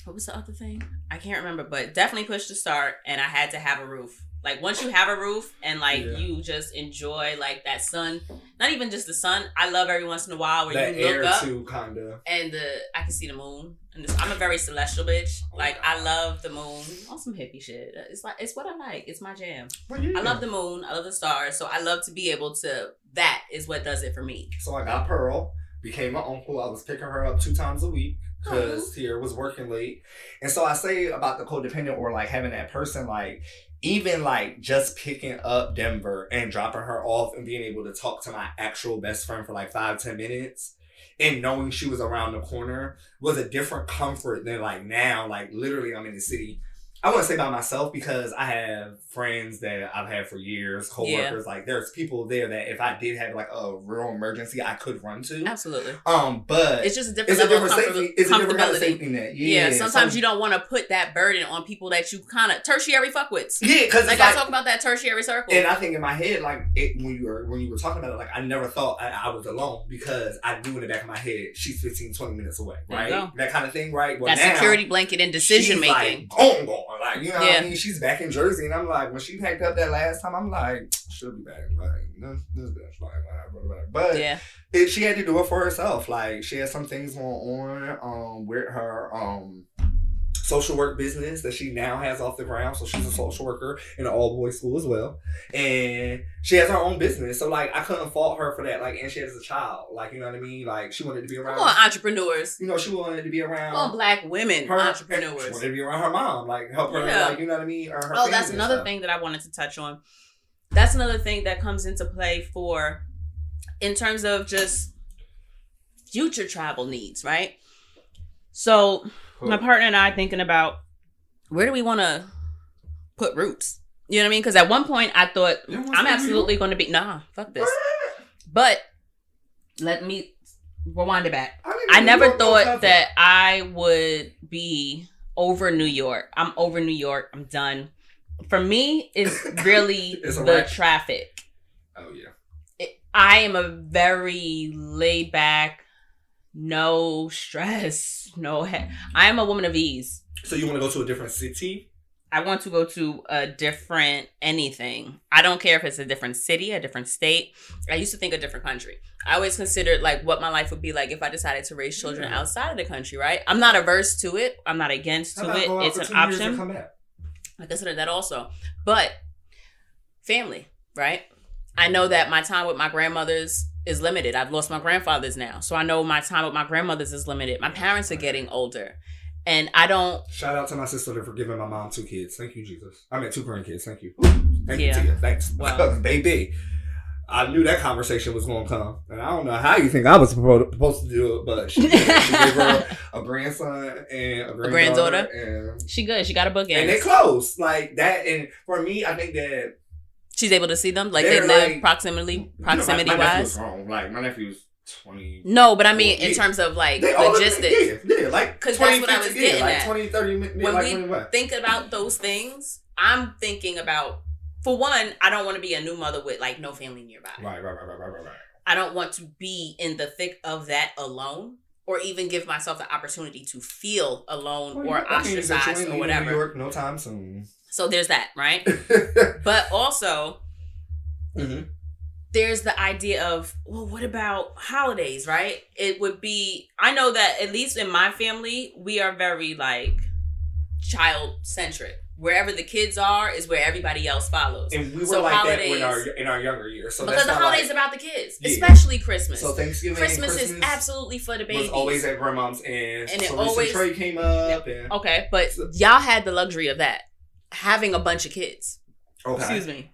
what was the other thing? I can't remember, but definitely push to start. And I had to have a roof. Like once you have a roof and like Yeah. you just enjoy like that sun, not even just the sun. I love every once in a while where that you look air up too, kinda. and the I can see the moon. And this, I'm a very celestial bitch. Oh like I love the moon on some hippie shit. It's like it's what I like. It's my jam. I love the moon. I love the stars. So I love to be able to. That is what does it for me. So I got Pearl, became my uncle. I was picking her up two times a week Uh-huh. because Tier was working late. And so I say about the codependent or like having that person, like even like just picking up Denver and dropping her off and being able to talk to my actual best friend for like five, ten minutes. And knowing she was around the corner was a different comfort than like now, like literally I'm in the city. I wouldn't say by myself because I have friends that I've had for years, coworkers. Like there's people there that if I did have like a real emergency, I could run to. Absolutely. Um, but It's just a different it's a different of comfort- safety. It's a different kind of comfortability. safety net. Yeah, Yeah. sometimes so- you don't want to put that burden on people that you kind of tertiary fuckwits. Yeah, because Like it's I talk about that tertiary circle. and I think in my head, like it, when you were when you were talking about it, like I never thought I, I was alone because I knew in the back of my head she's 15, 20 minutes away, right? That kind of thing, right? Well, that now, security blanket in decision making. Like, gone, gone. Like, you know what Yeah. I mean? She's back in Jersey, and I'm like, when she packed up that last time, I'm like, she'll be back. Like, this, this bitch, like. But yeah, it, she had to do it for herself. Like, she had some things going on um, with her um, social work business that she now has off the ground. So she's a social worker in an all boys school as well, and she has her own business. So like, I couldn't fault her for that. Like, and she has a child. Like, you know what I mean? Like, she wanted to be around. entrepreneurs. You know, she wanted to be around Come black women her She entrepreneurs. wanted to be around her mom, like help her, Yeah. like you know what I mean. Or her Oh, that's another thing that I wanted to touch on. That's another thing that comes into play for, in terms of just future travel needs, right? So my partner and I thinking about where do we want to put roots. You know what I mean? Because at one point I thought I'm absolutely going to be nah, fuck this. But let me rewind it back. I, I never thought that I would be over New York. I'm over New York. I'm done. For me, it's really It's the wrap. traffic. Oh yeah. It- I am a very laid back, no stress, no. He- I am a woman of ease. So you want to go to a different city? I want to go to a different anything. I don't care if it's a different city, a different state. I used to think a different country. I always considered like what my life would be like if I decided to raise children Yeah. outside of the country, right? I'm not averse to it. I'm not against to it. It's an two years and option. I consider that also. But family, right? I know that my time with my grandmothers is limited. I've lost my grandfathers now. So I know my time with my grandmothers is limited. My parents are getting older. And I don't Shout out to my sister for giving my mom two kids. Thank you, Jesus. I mean, two grandkids. Thank you. Thank Yeah. you, Tia. Thanks. Baby. I knew that conversation was going to come. And I don't know how you think I was supposed to do it, but she, she gave her a grandson and a granddaughter. granddaughter? And, she good. She got a book and they close. Like that. And for me, I think that She's able to see them. Like they They're live like- proximity proximity you know, my, my wise. grown. Like, my nephew's 20. No, but I mean in yeah. terms of like They logistics. Yeah, yeah, like 'Cause 20, that's what I was 50, yeah, getting like at. 20, 30 minutes. When like, we 20 what? think about those things, I'm thinking about for one, I don't want to be a new mother with like no family nearby. Right, right, right, right, right, right, right. I don't want to be in the thick of that alone or even give myself the opportunity to feel alone Well, or you- that means ostracized or leaving New whatever. York no time soon. So there's that, right? But also, Mhm. there's the idea of, well, what about holidays, right? It would be, I know that at least in my family, we are very like child centric. Wherever the kids are is where everybody else follows. And we were So like that in our in our younger years. So because the holidays like, about the kids, Yeah. especially Christmas. so Thanksgiving, Christmas, and is absolutely for the was babies. always at grandma's and, And it so always- Trey came up and okay, but y'all had the luxury of that, having a bunch of kids. okay. Excuse me.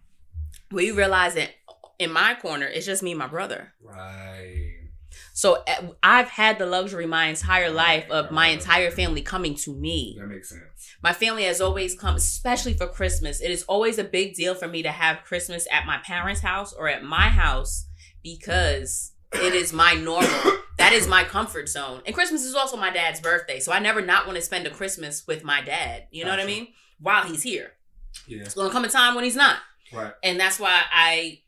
We realize that in my corner, it's just me and my brother. Right. So uh, I've had the luxury my entire life of my entire family coming to me. That makes sense. My family has always come, especially for Christmas. It is always a big deal for me to have Christmas at my parents' house or at my house because It is my normal. that is my comfort zone. And Christmas is also my dad's birthday, so I never not want to spend a Christmas with my dad. You know what I mean? While he's here, Yeah. it's gonna come a time when he's not, Right. and that's why I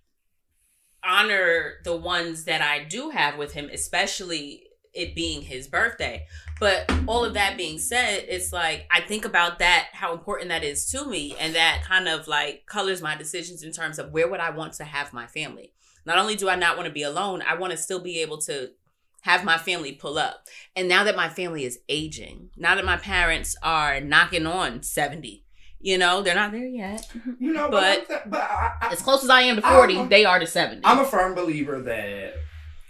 honor the ones that I do have with him, especially it being his birthday. But all of that being said, it's like I think about that, how important that is to me, and that kind of like colors my decisions in terms of where would I want to have my family. Not only do I not want to be alone, I want to still be able to have my family pull up. And now that my family is aging, now that my parents are knocking on 70, you know, they're not there yet. You know, But- but but I, I, As close as I am to 40, I'm a- they are to 70. I'm a firm believer that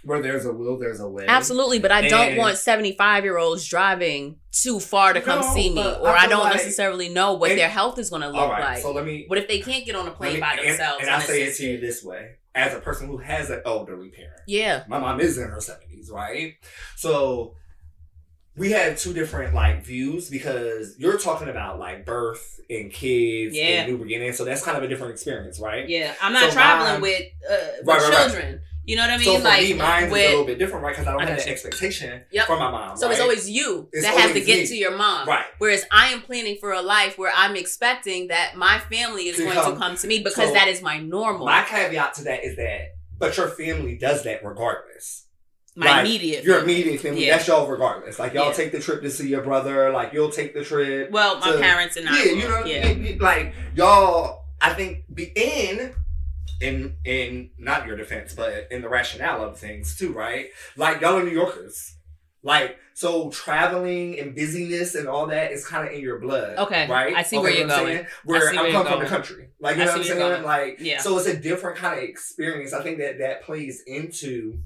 where there's a will, there's a way. Absolutely, but I don't want 75 year olds driving too far to come No, see me, or I I, don't like- necessarily know what And- their health is going to look All right. like. So let me. what if they can't get on a plane me by and- themselves? And, I say it to you this way, as a person who has an elderly parent. Yeah, My mom is in her seventies, right? So we have two different like views because you're talking about like birth and kids Yeah. and new beginnings, so that's kind of a different experience, right? yeah. I'm not So traveling mine- with uh, with Right, right, right. You know what I mean? So for like me, mine is a with little bit different, right? Because I don't I have that expectation Yep. from my mom. so it's always you It's that has to get me. to your mom. right. Whereas I am planning for a life where I'm expecting that my family is To going come. to come to me because So, that is my normal, My my, caveat to that is that, but your family does that regardless. like, immediate. Your family. immediate family, Yeah. that's y'all regardless. Like y'all Yeah. take the trip to see your brother, like you'll take the trip. Well, my to- parents and I. yeah, will, you know, yeah. like y'all. I think be in, in in not your defense, but in the rationale of things too, right? Like y'all are New Yorkers, like so traveling and busyness and all that is kind of in your blood. Okay, right? I see where you're what I'm going. saying? Where see I'm where come from the country, like you I know see what I'm where you're saying? Like Yeah. so it's a different kind of experience. I think that that plays into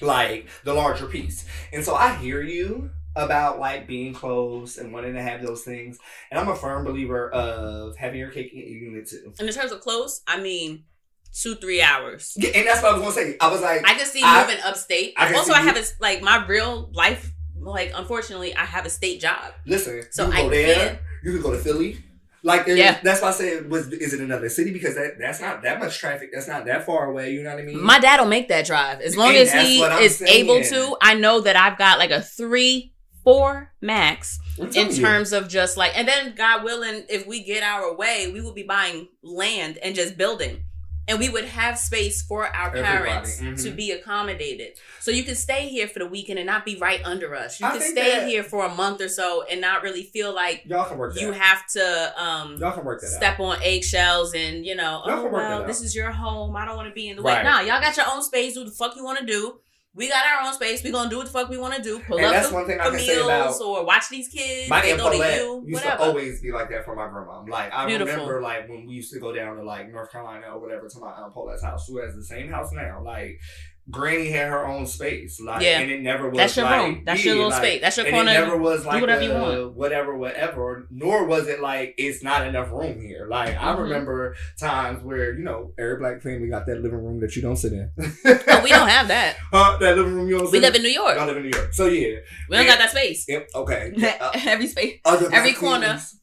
like the larger piece. And so I hear you about like being close and wanting to have those things. And I'm a firm believer of having your cake and eating it too. And in terms of close, I mean, two three hours. Yeah, and that's what I was gonna say. I was like, I can see I- moving upstate. I also, I have a like my real life. Like, unfortunately, I have a state job, listen, so you can I go there, can't. you can go to Philly. Like Yeah. that's why I said was is it another city? Because that that's not that much traffic. That's not that far away. You know what I mean? My dad will make that drive as long And as he is able to. I know that I've got like a three, four max in telling you. terms of just like, and then God willing, if we get our way, we will be buying land and just building. And we would have space for our parents mhm. to be accommodated. So you can stay here for the weekend and not be right under us. You I can stay here for a month or so and not really feel like y'all can work that. you out. have to um y'all can work that out. step on eggshells and you know, Y'all oh can work that well, this is your home. I don't want to be in the way. Right. Nah, y'all got your own space. Do the fuck you want to do. We got our own space. We gonna do what the fuck we want to do. Pull And up that's the, one thing I can say meals about or watch these kids. My they Aunt go to Paulette you. used Whatever. to always be like that for my grandma. Like I Beautiful. remember, like when we used to go down to like North Carolina or whatever to my aunt Paulette's house, who has the same house now. Like Granny had her own space, like Yeah. and it never was. That's your like, room. That's yeah, your little like, space. That's your and corner. it never was like whatever you want. whatever, whatever. Nor was it like it's not enough room here. Like I Mhm. remember times where you know every black family got that living room that you don't sit in. Oh, we don't have that. Huh? That living room you don't We live in New York. Y'all live in New York, so yeah. We don't got that space. Yep. Okay. Uh, Every space Every corner. families-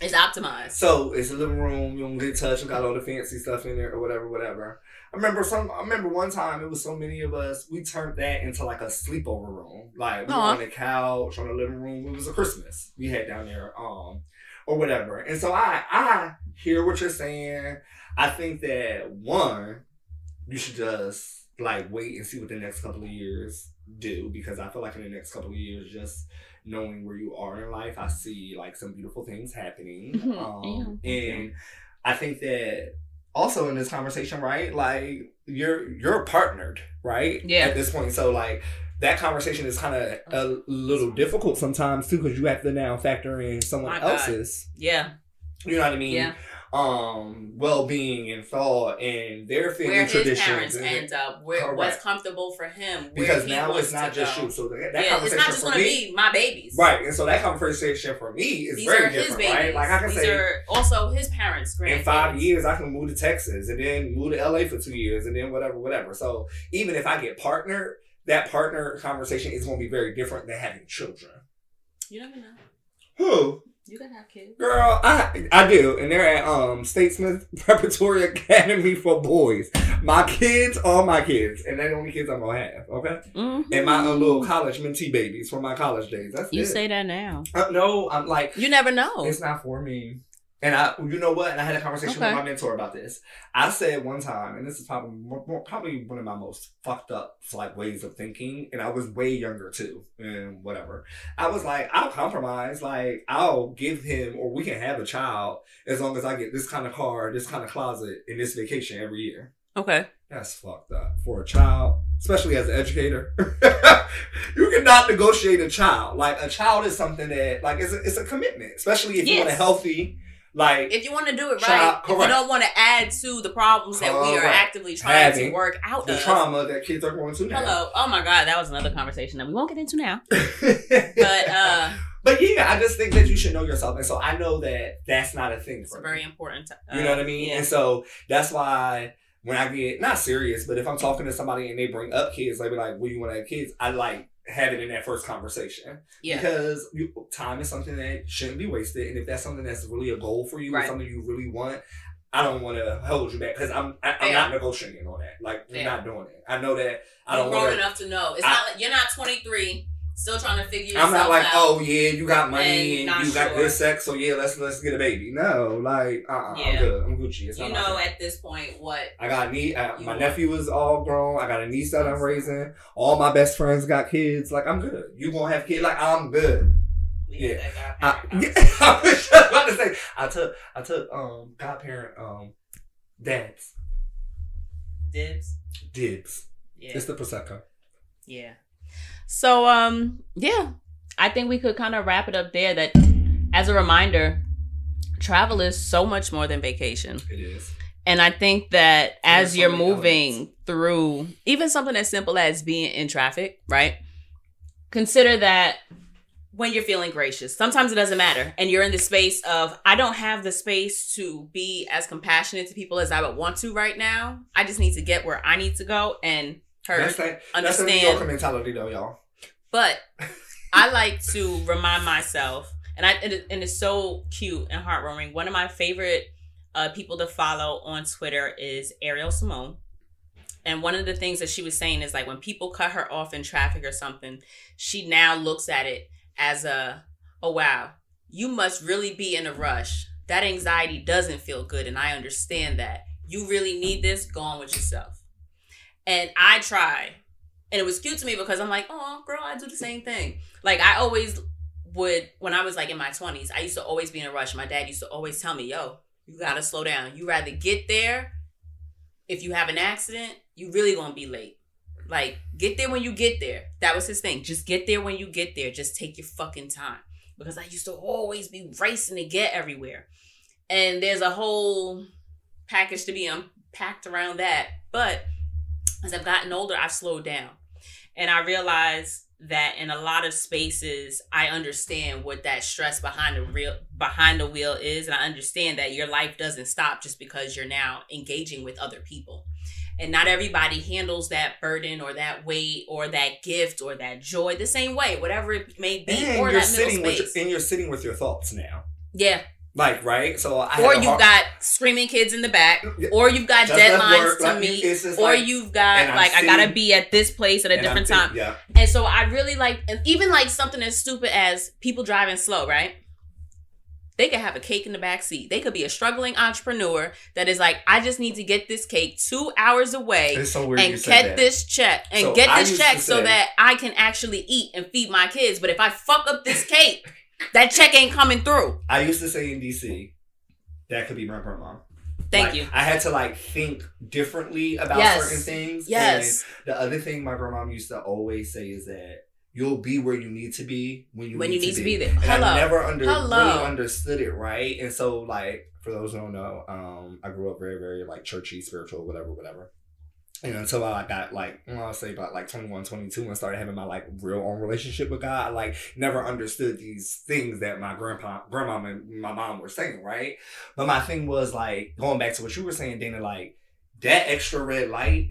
is optimized. So it's a living room. You don't get touched. You got all the fancy stuff in there or whatever, whatever. I remember some. I remember one time it was so many of us. We turned that into like a sleepover room. Like we were on the couch on the living room. It was a Christmas we had down there, um, or whatever. And so I I hear what you're saying. I think that one, you should just like wait and see what the next couple of years do because I feel like in the next couple of years, just knowing where you are in life, I see like some beautiful things happening. Mhm. Um, Yeah. and I think that also in this conversation, right? Like you're you're partnered, right? Yeah. At this point, so like that conversation is kind of a little difficult sometimes too because you have to now factor in someone My God. else's. Yeah. You know what I mean? Yeah. Um, well being and thought and their family Where his traditions. parents and- end up, where Correct. what's comfortable for him. Where because now it's not just go. you. So that, that yeah, it's conversation not just for gonna me, be my babies. right? And so that conversation for me is These very are his different, babies. right? Like I can These say, are also his parents' in five years I can move to Texas and then move to LA for two years and then whatever, whatever. So even if I get partnered, that partner conversation is going to be very different than having children. You never know. Who? You can have kids. Girl, I I do, and they're at um Statesmen Preparatory Academy for boys. my kids are my kids, and they're the only kids I'm gonna have. Okay, Mhm. and my uh, little college mentee babies from my college days. That's You it. say that now. Uh, no, I'm like You never know. it's not for me. And I, you know what? And I had a conversation Okay. with my mentor about this. I said one time, and this is probably more, probably one of my most fucked up like ways of thinking. And I was way younger too, and whatever. I was like, I'll compromise. Like I'll give him, or we can have a child as long as I get this kind of car, this kind of closet, and this vacation every year. Okay. That's fucked up for a child, especially as an educator. you cannot negotiate a child. Like a child is something that, like, it's a, it's a commitment, especially if you want a healthy, like, If you want to do it right, if you don't want to add to the problems that we are actively trying to work out the of. trauma that kids are going to now. Hello. Oh my God, that was another conversation that we won't get into now. But uh, but yeah, I just think that you should know yourself, and so I know that that's not a thing it's for a me. very important. t- uh, You know what I mean? Yeah. And so that's why when I get not serious, but if I'm talking to somebody and they bring up kids, they be like, "Well, you want to have kids?" I like have it in that first conversation Yeah. because you, time is something that shouldn't be wasted, and if that's something that's really a goal for you, or Right. something you really want. I don't want to hold you back because I'm I, I'm Yeah. not negotiating on that. Like we're Yeah. not doing it. I know that I You're don't grown to. enough to know. It's I- not like you're not 23, still trying to figure I'm not like, out. oh yeah, you got money And and, you got good sex, so yeah, let's let's get a baby. No, like, uh, uh I'm good. I'm Gucci. It's you know, at this point, what? I got a niece. Uh, my want- nephew is all grown. I got a niece that I'm raising. All my best friends got kids. Like I'm good. You gonna have kids? Like I'm good. We Yeah. I, yeah, I was just about to say. I took I took um godparent um dads Dibs. dibs. Yeah. It's the prosecco. Yeah. So um yeah, I think we could kind of wrap it up there that as a reminder, travel is so much more than vacation. It is. And I think that as you're moving elements. through even something as simple as being in traffic, right? Consider that when you're feeling gracious. Sometimes it doesn't matter. And you're in the space of, I don't have the space to be as compassionate to people as I would want to right now. I just need to get where I need to go and heard, That's that. That's the New understand. Yorker mentality, though, y'all. But I like to remind myself, and I and, it, and it's so cute and heartwarming. One of my favorite uh, people to follow on Twitter is Ariel Simone. And one of the things that she was saying is like when people cut her off in traffic or something, she now looks at it as a, oh wow, you must really be in a rush. That anxiety doesn't feel good, and I understand that. You really need this. Go on with yourself. And I try and it was cute to me because I'm like, oh, girl, I do the same thing. Like I always would when I was like in my 20s, I used to always be in a rush. My dad used to always tell me, yo, you gotta slow down. You rather get there. If you have an accident, you really gonna be late. Like, get there when you get there. That was his thing. Just get there when you get there. Just take your fucking time. Because I used to always be racing to get everywhere. And there's a whole package to be um, unpacked around that. But as I've gotten older, I've slowed down. And I realize that in a lot of spaces, I understand what that stress behind the real behind the wheel is. And I understand that your life doesn't stop just because you're now engaging with other people. And not everybody handles that burden or that weight or that gift or that joy the same way, whatever it may be, And or you're that sitting middle with space. your, and you're sitting with your thoughts now. yeah. Like right, so I Or you've hard- got screaming kids in the back, or you've got Just deadlines to like, meet, or like- you've got like I gotta be at this place at a different think- time. Yeah, And so I really like, and even like something as stupid as people driving slow, right? They could have a cake in the back seat. They could be a struggling entrepreneur that is like, I just need to get this cake two hours away so and get this check and So get this check so that I can actually eat and feed my kids. But if I fuck up this cake, that check ain't coming through. I used to say in DC, that could be my grandma. Thank Like, you. I had to like think differently about Yes. certain things. Yes. And the other thing my grandma used to always say is that you'll be where you need to be when you When need you need to to be. be there. And Hello. I never under really understood it right. And so like for those who don't know, um, I grew up very very like churchy, spiritual, whatever, whatever. And until I got like, well, I'll say about like 21, 22 and started having my like real own relationship with God, I like never understood these things that my grandpa, grandma and my mom were saying, right? But my thing was like, going back to what you were saying, Dana, like that extra red light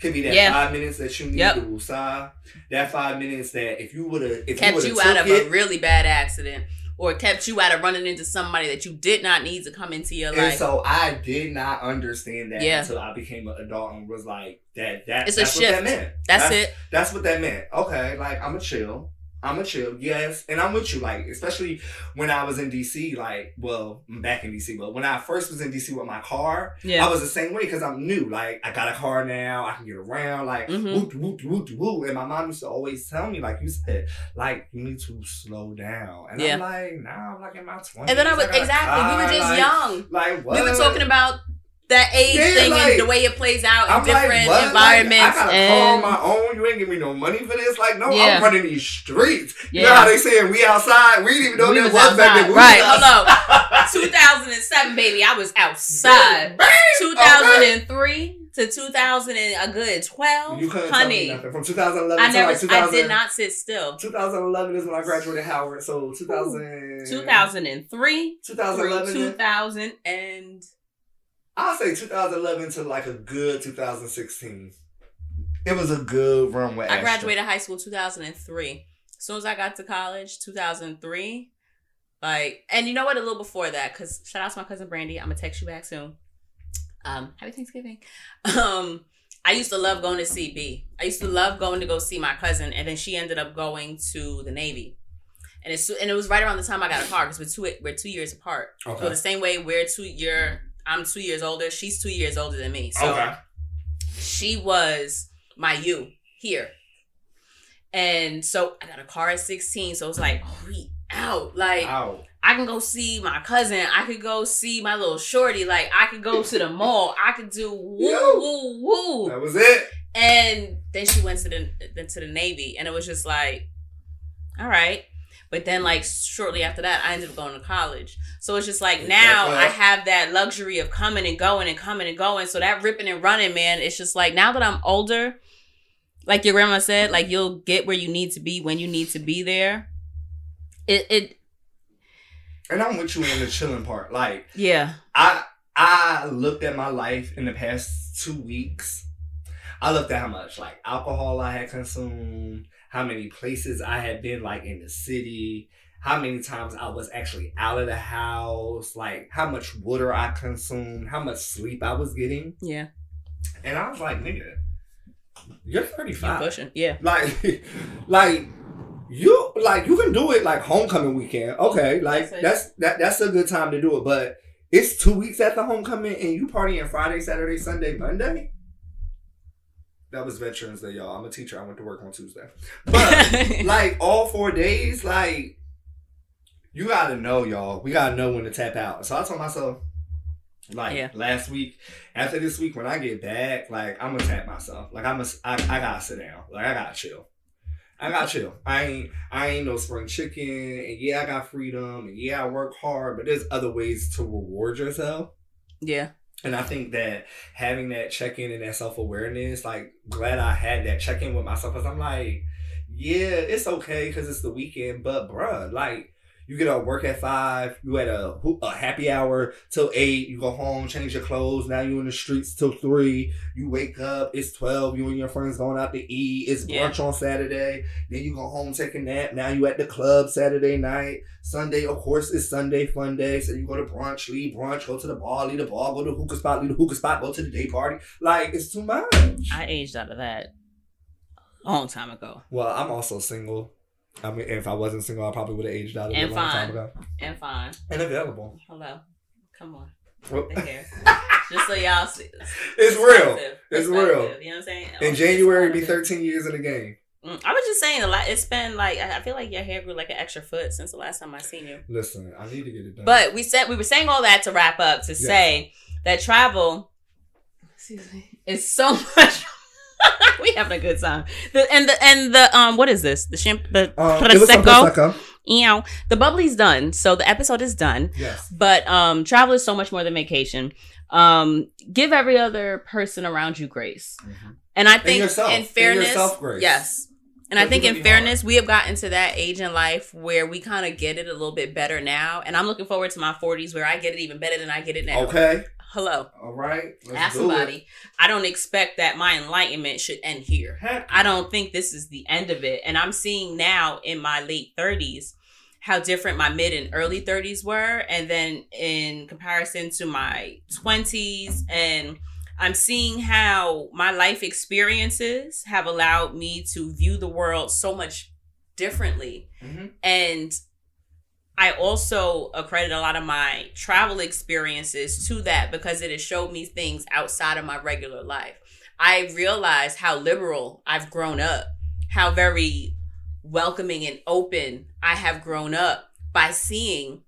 could be that Yeah. five minutes that you need Yep. to woosah. That five minutes that if you would have, if you Kept would you out of it, a really bad accident or kept you out of running into somebody that you did not need to come into your life. And so I did not understand that Yeah. until I became an adult and was like, that that It's a that's what that shift. meant. That's it. That's what that meant. Okay, like I'm a chill. I'm a chill, yes, and I'm with you. Like, especially when I was in DC, like, well, I'm back in DC, but when I first was in DC with my car, Yeah. I was the same way because I'm new. Like, I got a car now, I can get around, like, Mhm. whoop, whoop, whoop, whoop. And my mom used to always tell me, like you said, like, you need to slow down. And Yeah. I'm like, nah, I'm like in my 20s. and then I was a exactly. We were just like, young. Like, what? We were talking about that age Yeah, thing like- and the way it plays out in I'm different like, environments. Like, I got a and on my own. You ain't give me no money for this. Like, no, Yeah. I'm running these streets. You know Yeah. how they saying we outside? We didn't even know We that was was, back then. We Right, was hold outside. 2007, baby, I was outside. Bang! 2003 to 2000 and a good 12, You couldn't tell me honey. nothing. From 2011 I to never, like 2000, I did not sit still. 2011 is when I graduated Howard. So 2000, 2003 through 2011. 2000 and I'll say 2011 to like a good 2016. It was a good run with I Astra. graduated high school 2003. As soon as I got to college, 2003. Like, and you know what? A little before that, because shout out to my cousin Brandy. I'm gonna text you back soon. Um, happy Thanksgiving. Um, I used to love going to CB. I used to love going to go see my cousin, and then she ended up going to the Navy. And it's and it was right around the time I got a car because we're two we're two years apart. Okay. So the same way we're two year I'm two years older. She's two years older than me. So okay. she was my you here. And so I got a car at 16. So it was like, oh, we out. Like Ow. I can go see my cousin. I could go see my little shorty. Like I could go to the mall. I could do woo Yo. woo woo. That was it. And then she went to the to the Navy, and it was just like, all right. But then, like shortly after that, I ended up going to college. So it's just like now I have that luxury of coming and going and coming and going. So that ripping and running, man, it's just like now that I'm older, like your grandma said, like you'll get where you need to be when you need to be there. It it And I'm with you in the chilling part. Like, yeah I I looked at my life in the past two weeks. I looked at how much like alcohol I had consumed, how many places I had been like in the city, how many times I was actually out of the house, like how much water I consumed, how much sleep I was getting. yeah And I was like, nigga, you're you 35. pushing yeah Like, like you like you can do it like homecoming weekend. Okay, mm-hmm. like That's that that's a good time to do it. But it's two weeks after homecoming and you partying Friday, Saturday, Sunday, Monday. That was Veterans Day, y'all. I'm a teacher. I went to work on Tuesday. But like all four days, like you gotta know, y'all. We gotta know when to tap out. So I told myself, like Yeah. last week, after this week, when I get back, like I'm gonna tap myself. Like I'm a, I, I gotta sit down. Like I gotta chill. I gotta chill. I ain't I ain't no spring chicken. And yeah, I got freedom. And yeah, I work hard. But there's other ways to reward yourself. yeah And I think that having that check in and that self awareness, like, glad I had that check in with myself because I'm like, yeah, it's okay because it's the weekend, but bruh, like, you get out work at five, you at a, a happy hour till eight, you go home, change your clothes, now you in the streets till three, you wake up, it's 12, you and your friends going out to eat, it's Yeah. brunch on Saturday, then you go home, take a nap, now you at the club Saturday night, Sunday, of course, it's Sunday fun day. So you go to brunch, leave brunch, go to the bar, leave the bar, go to the hookah spot, leave the hookah spot, go to the day party. Like it's too much. I aged out of that a long time ago Well, I'm also single. I mean, if I wasn't single, I probably would have aged out of it a And long time ago. and fine. And available. Hello, come on. Well, the hair. Just so y'all see. It's real. It's real. You know what I'm saying? In It's January, part be 13 years in the game. Mm, I was just saying, a lot. It's been like I I feel like your hair grew like an extra foot since the last time I seen you. Listen, I need to get it done. But we said we were saying all that to wrap up to say that travel, excuse me, is so much. we having a good time. The and the and the um what is this? The champ the um, prosecco. You know, the bubbly's done, so the episode is done. Yes. But um travel is so much more than vacation. Um give every other person around you grace. And I think yourself. in And fairness, yourself grace. yes. And I think in fairness, we have gotten to that age in life where we kind of get it a little bit better now. And I'm looking forward to my 40s where I get it even better than I get it now. Okay. Hello. All right. Let's Ask somebody. I don't expect that my enlightenment should end here. It. I don't think this is the end of it. And I'm seeing now in my late 30s how different my mid and early 30s were and then in comparison to my 20s and I'm seeing how my life experiences have allowed me to view the world so much differently. Mm-hmm. And I also accredit a lot of my travel experiences to that because it has showed me things outside of my regular life. I realized how liberal I've grown up, how very welcoming and open I have grown up by seeing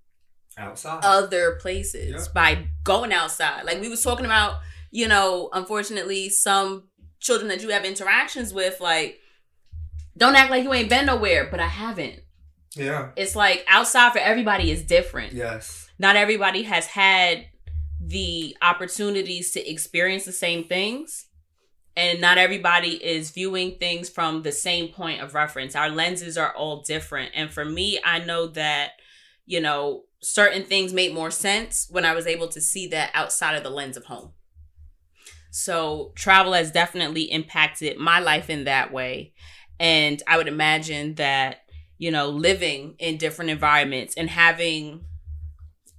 Outside. other places Yeah. by going outside. Like we was talking about, you know, unfortunately, some children that you have interactions with, like, don't act like you ain't been nowhere, but I haven't. Yeah. It's like outside for everybody is different. Yes. Not everybody has had the opportunities to experience the same things. And not everybody is viewing things from the same point of reference. Our lenses are all different. And for me, I know that, you know, certain things made more sense when I was able to see that outside of the lens of home. So travel has definitely impacted my life in that way. And I would imagine that, you know, living in different environments and having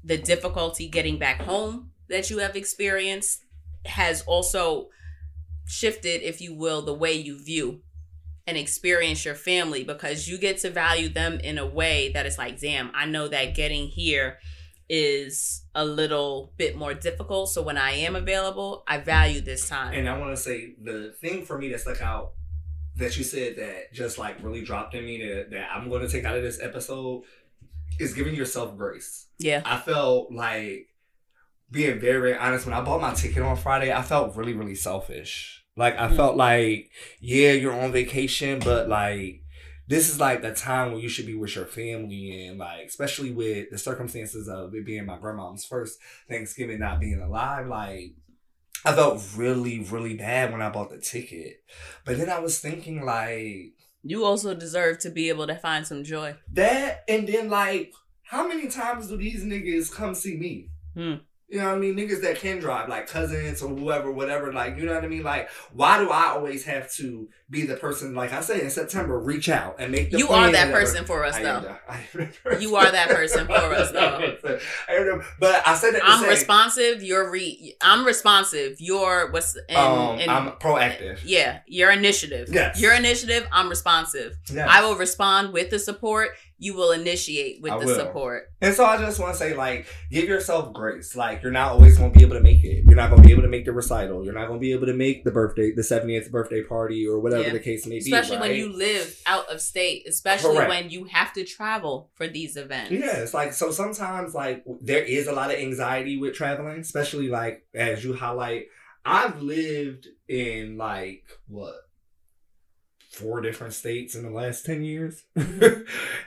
the difficulty getting back home that you have experienced has also shifted, if you will, the way you view and experience your family because you get to value them in a way that is like, damn, I know that getting here is a little bit more difficult. So when I am available, I value this time. And I want to say the thing for me that stuck out that you said that just like really dropped in me that, that I'm going to take out of this episode is giving yourself grace. yeah. I felt like being very, very honest. When I bought my ticket on Friday, I felt really, really selfish. Like I Mm. felt like, yeah, you're on vacation, but like this is like the time where you should be with your family and like especially with the circumstances of it being my grandmom's first Thanksgiving not being alive, like I felt really, really bad when I bought the ticket. But then I was thinking like You also deserve to be able to find some joy. that and then like how many times do these niggas come see me? Hmm. You know what I mean? Niggas that can drive, like cousins or whoever, whatever. Like, you know what I mean? Like, why do I always have to be the person? Like I say in September, reach out and make the. You are that person for us, I though. am that- I am that person. You are that person for us, though. I But I said that. I'm say, responsive. You're re. I'm responsive. You're what's and, Um, and I'm proactive. yeah. Your initiative. Yes. Your initiative. I'm responsive. Yes. I will respond with the support. You will initiate with I the will. support. And so I just want to say, like, give yourself grace. Like, you're not always going to be able to make it. You're not going to be able to make the recital. You're not going to be able to make the birthday, the 70th birthday party, or whatever Yeah. the case may be. Especially be. when you live out of state. Especially Correct. when you have to travel for these events. Yeah, it's like so sometimes like there is a lot of anxiety with traveling, especially like as you highlight. I've lived in like what four different states in the last 10 years.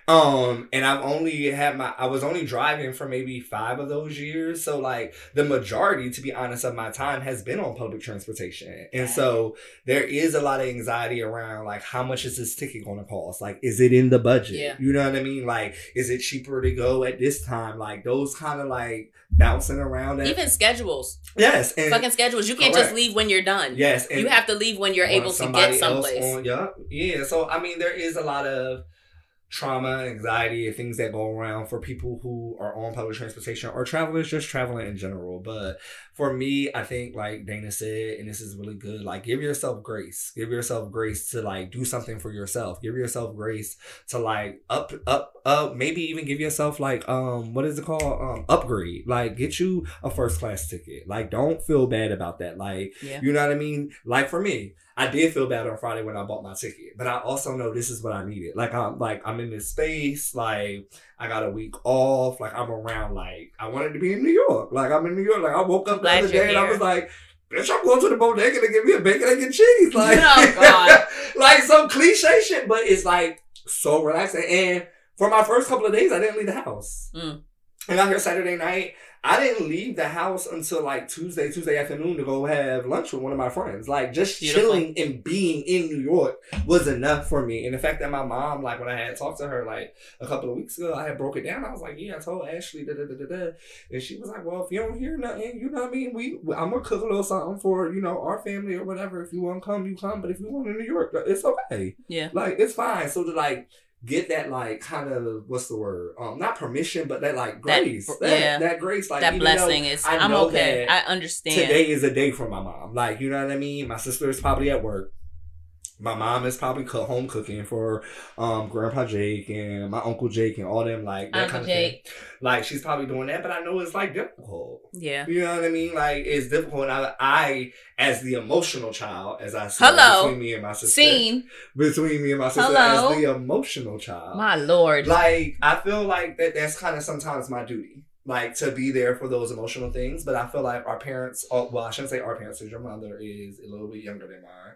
um and I've only had my I was only driving for maybe 5 of those years. So like the majority to be honest of my time has been on public transportation. And so there is a lot of anxiety around like how much is this ticket going to cost? Like is it in the budget? Yeah. You know what I mean? Like is it cheaper to go at this time? Like those kind of like bouncing around that. Even schedules. yes, and Fucking schedules. You can't Correct. just leave when you're done. yes, You have to leave when you're able to get someplace. on- yeah, yeah. So I mean, there is a lot of trauma, anxiety, and things that go around for people who are on public transportation or travelers just traveling in general. But for me, I think like Dana said, and this is really good. Like, give yourself grace. Give yourself grace to like do something for yourself. Give yourself grace to like up, up, up. Maybe even give yourself like um, what is it called? Um, upgrade. Like, get you a first class ticket. Like, don't feel bad about that. Like, Yeah. you know what I mean? Like for me, I did feel bad on Friday when I bought my ticket, but I also know this is what I needed. Like I'm like I'm in this space, like I got a week off, like I'm around, like I wanted to be in New York, like I'm in New York. Like I woke up the other day and I was like, bitch, I'm going to the bodega to get me a bacon egg and cheese, like Oh, God. like some cliche shit, but it's like so relaxing. And for my first couple of days, I didn't leave the house. Mm. I got here Saturday night. I didn't leave the house until like Tuesday, Tuesday afternoon to go have lunch with one of my friends. Like just Beautiful. chilling and being in New York was enough for me. And the fact that my mom, like when I had talked to her like a couple of weeks ago, I had broke it down. I was like, yeah, I told Ashley da da da da da, and she was like, well, if you don't hear nothing, you know what I mean. We, I'm gonna cook a little something for you know our family or whatever. If you want to come, you come. But if you want in New York, it's okay. Yeah. Like it's fine. So to like get that like kind of what's the word? Um, not permission, but that like grace. That, yeah. that grace, like that blessing is. I I'm okay. I understand. Today is a day for my mom. Like, you know what I mean? My sister is probably at work. My mom is probably home cooking for um Grandpa Jake and my Uncle Jake and all them like that Uncle kind of Jake. thing. Like she's probably doing that, but I know it's like difficult. Yeah. You know what I mean? Like it's difficult. And I, I as the emotional child, as I said Hello. between me and my sister, Scene. between me and my sister, Hello. as the emotional child, My lord. like I feel like that that's kind of sometimes my duty. Like to be there for those emotional things, but I feel like our parents, oh, well, I shouldn't say our parents, because your mother is a little bit younger than mine.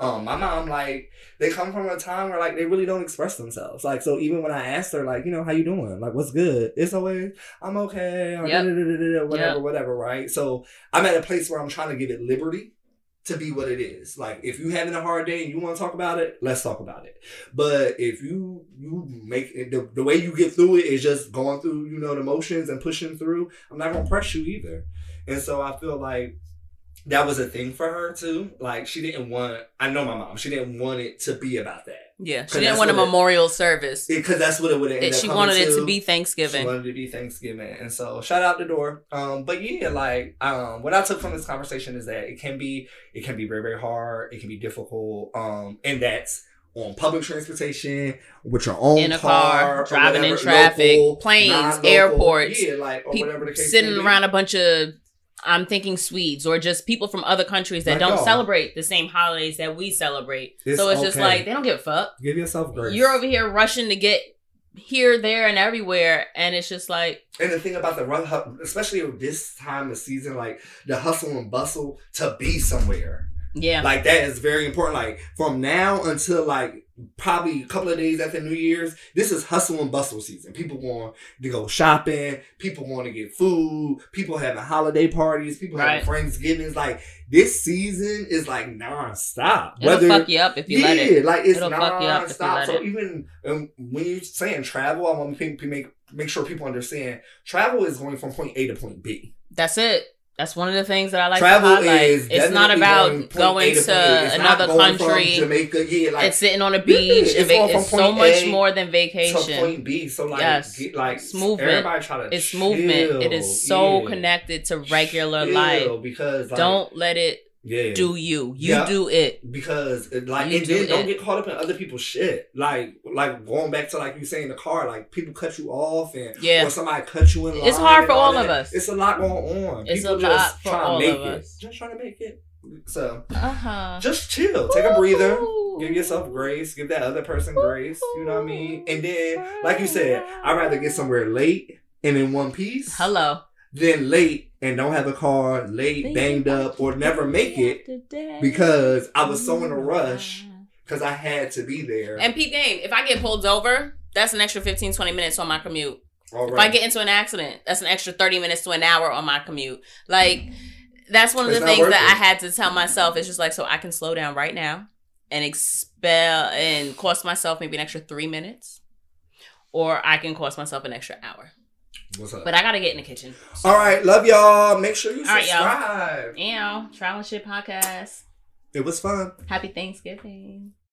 Um, my mom, like, they come from a time where like they really don't express themselves. Like, so even when I asked her, like, you know, how you doing? Like, what's good? It's always, I'm okay, or Yep. whatever, Yep. whatever, right? So I'm at a place where I'm trying to give it liberty to be what it is. Like, if you having a hard day and you want to talk about it, let's talk about it. But if you you make it, the, the way you get through it is just going through, you know, the motions and pushing through, I'm not gonna press you either. And so I feel like that was a thing for her too. Like she didn't want I know my mom, she didn't want it to be about that. yeah. She didn't want a it- memorial service. Because that's what it would have ended It, she wanted it to be She wanted it to be Thanksgiving. And so shout out the door. Um, but yeah, like um what I took from this conversation is that it can be it can be very, very hard, it can be difficult. Um, and that's on public transportation, with your own In a car, or driving in traffic, local, planes, airports, yeah, like or People whatever the case sitting may be. around a bunch of I'm thinking Swedes or just people from other countries that Like don't y'all. celebrate the same holidays that we celebrate. It's so it's just like they don't give a fuck. Give yourself grace. You're over here rushing to get here, there, and everywhere, and it's just like And the thing about the run, especially this time of season, like the hustle and bustle to be somewhere, yeah, like that is very important. Like from now until like probably a couple of days after New Year's, this is hustle and bustle season. People want to go shopping. People want to get food. People having holiday parties. People Right. having Friendsgivings. Like this season is like nonstop. it'll fuck you up if you yeah, let it. like it's It'll fuck you up if you nonstop. So it. even um, when you're saying travel, I want to make make sure people understand travel is going from point A to point B. That's it. That's one of the things that I like travel to highlight. is It's not about going, point going A to. It's not another country Jamaica, yeah, like and sitting on a beach. it's va- it's so much A more than to vacation. point B. So like, Yes. get, like It's movement. Everybody try to It's chill. movement. It is so Yeah. connected to regular Chill, life. because like, Don't let it yeah do you. You Yeah. do it. because it, like You and do then don't get caught up in other people's shit. Like like going back to like you saying the car, like people cut you off and Yeah. or somebody cut you in line. It's hard for all of us. It's a lot going on. It's people a just lot for trying all to make of it. us. Just trying to make it. So Uh huh. just chill. Take a breather. Give yourself grace. Give that other person grace. You know what I mean? And then, like you said, I'd rather get somewhere late and in one piece Hello. than late and don't have a car, late, banged up, or never make it because I was so in a rush because I had to be there. And peep game, if I get pulled over, that's an extra 15, 20 minutes on my commute. All If I get into an accident, that's an extra 30 minutes to an hour on my commute. Like, that's one of It's the things that it. I had to tell myself. It's just like, so I can slow down right now and expel and cost myself maybe an extra three minutes, or I can cost myself an extra hour. What's up? But I got to get in the kitchen. So- All right, love y'all. Make sure you All right, y'all. subscribe. Ew, and Shit Podcast. It was fun. Happy Thanksgiving.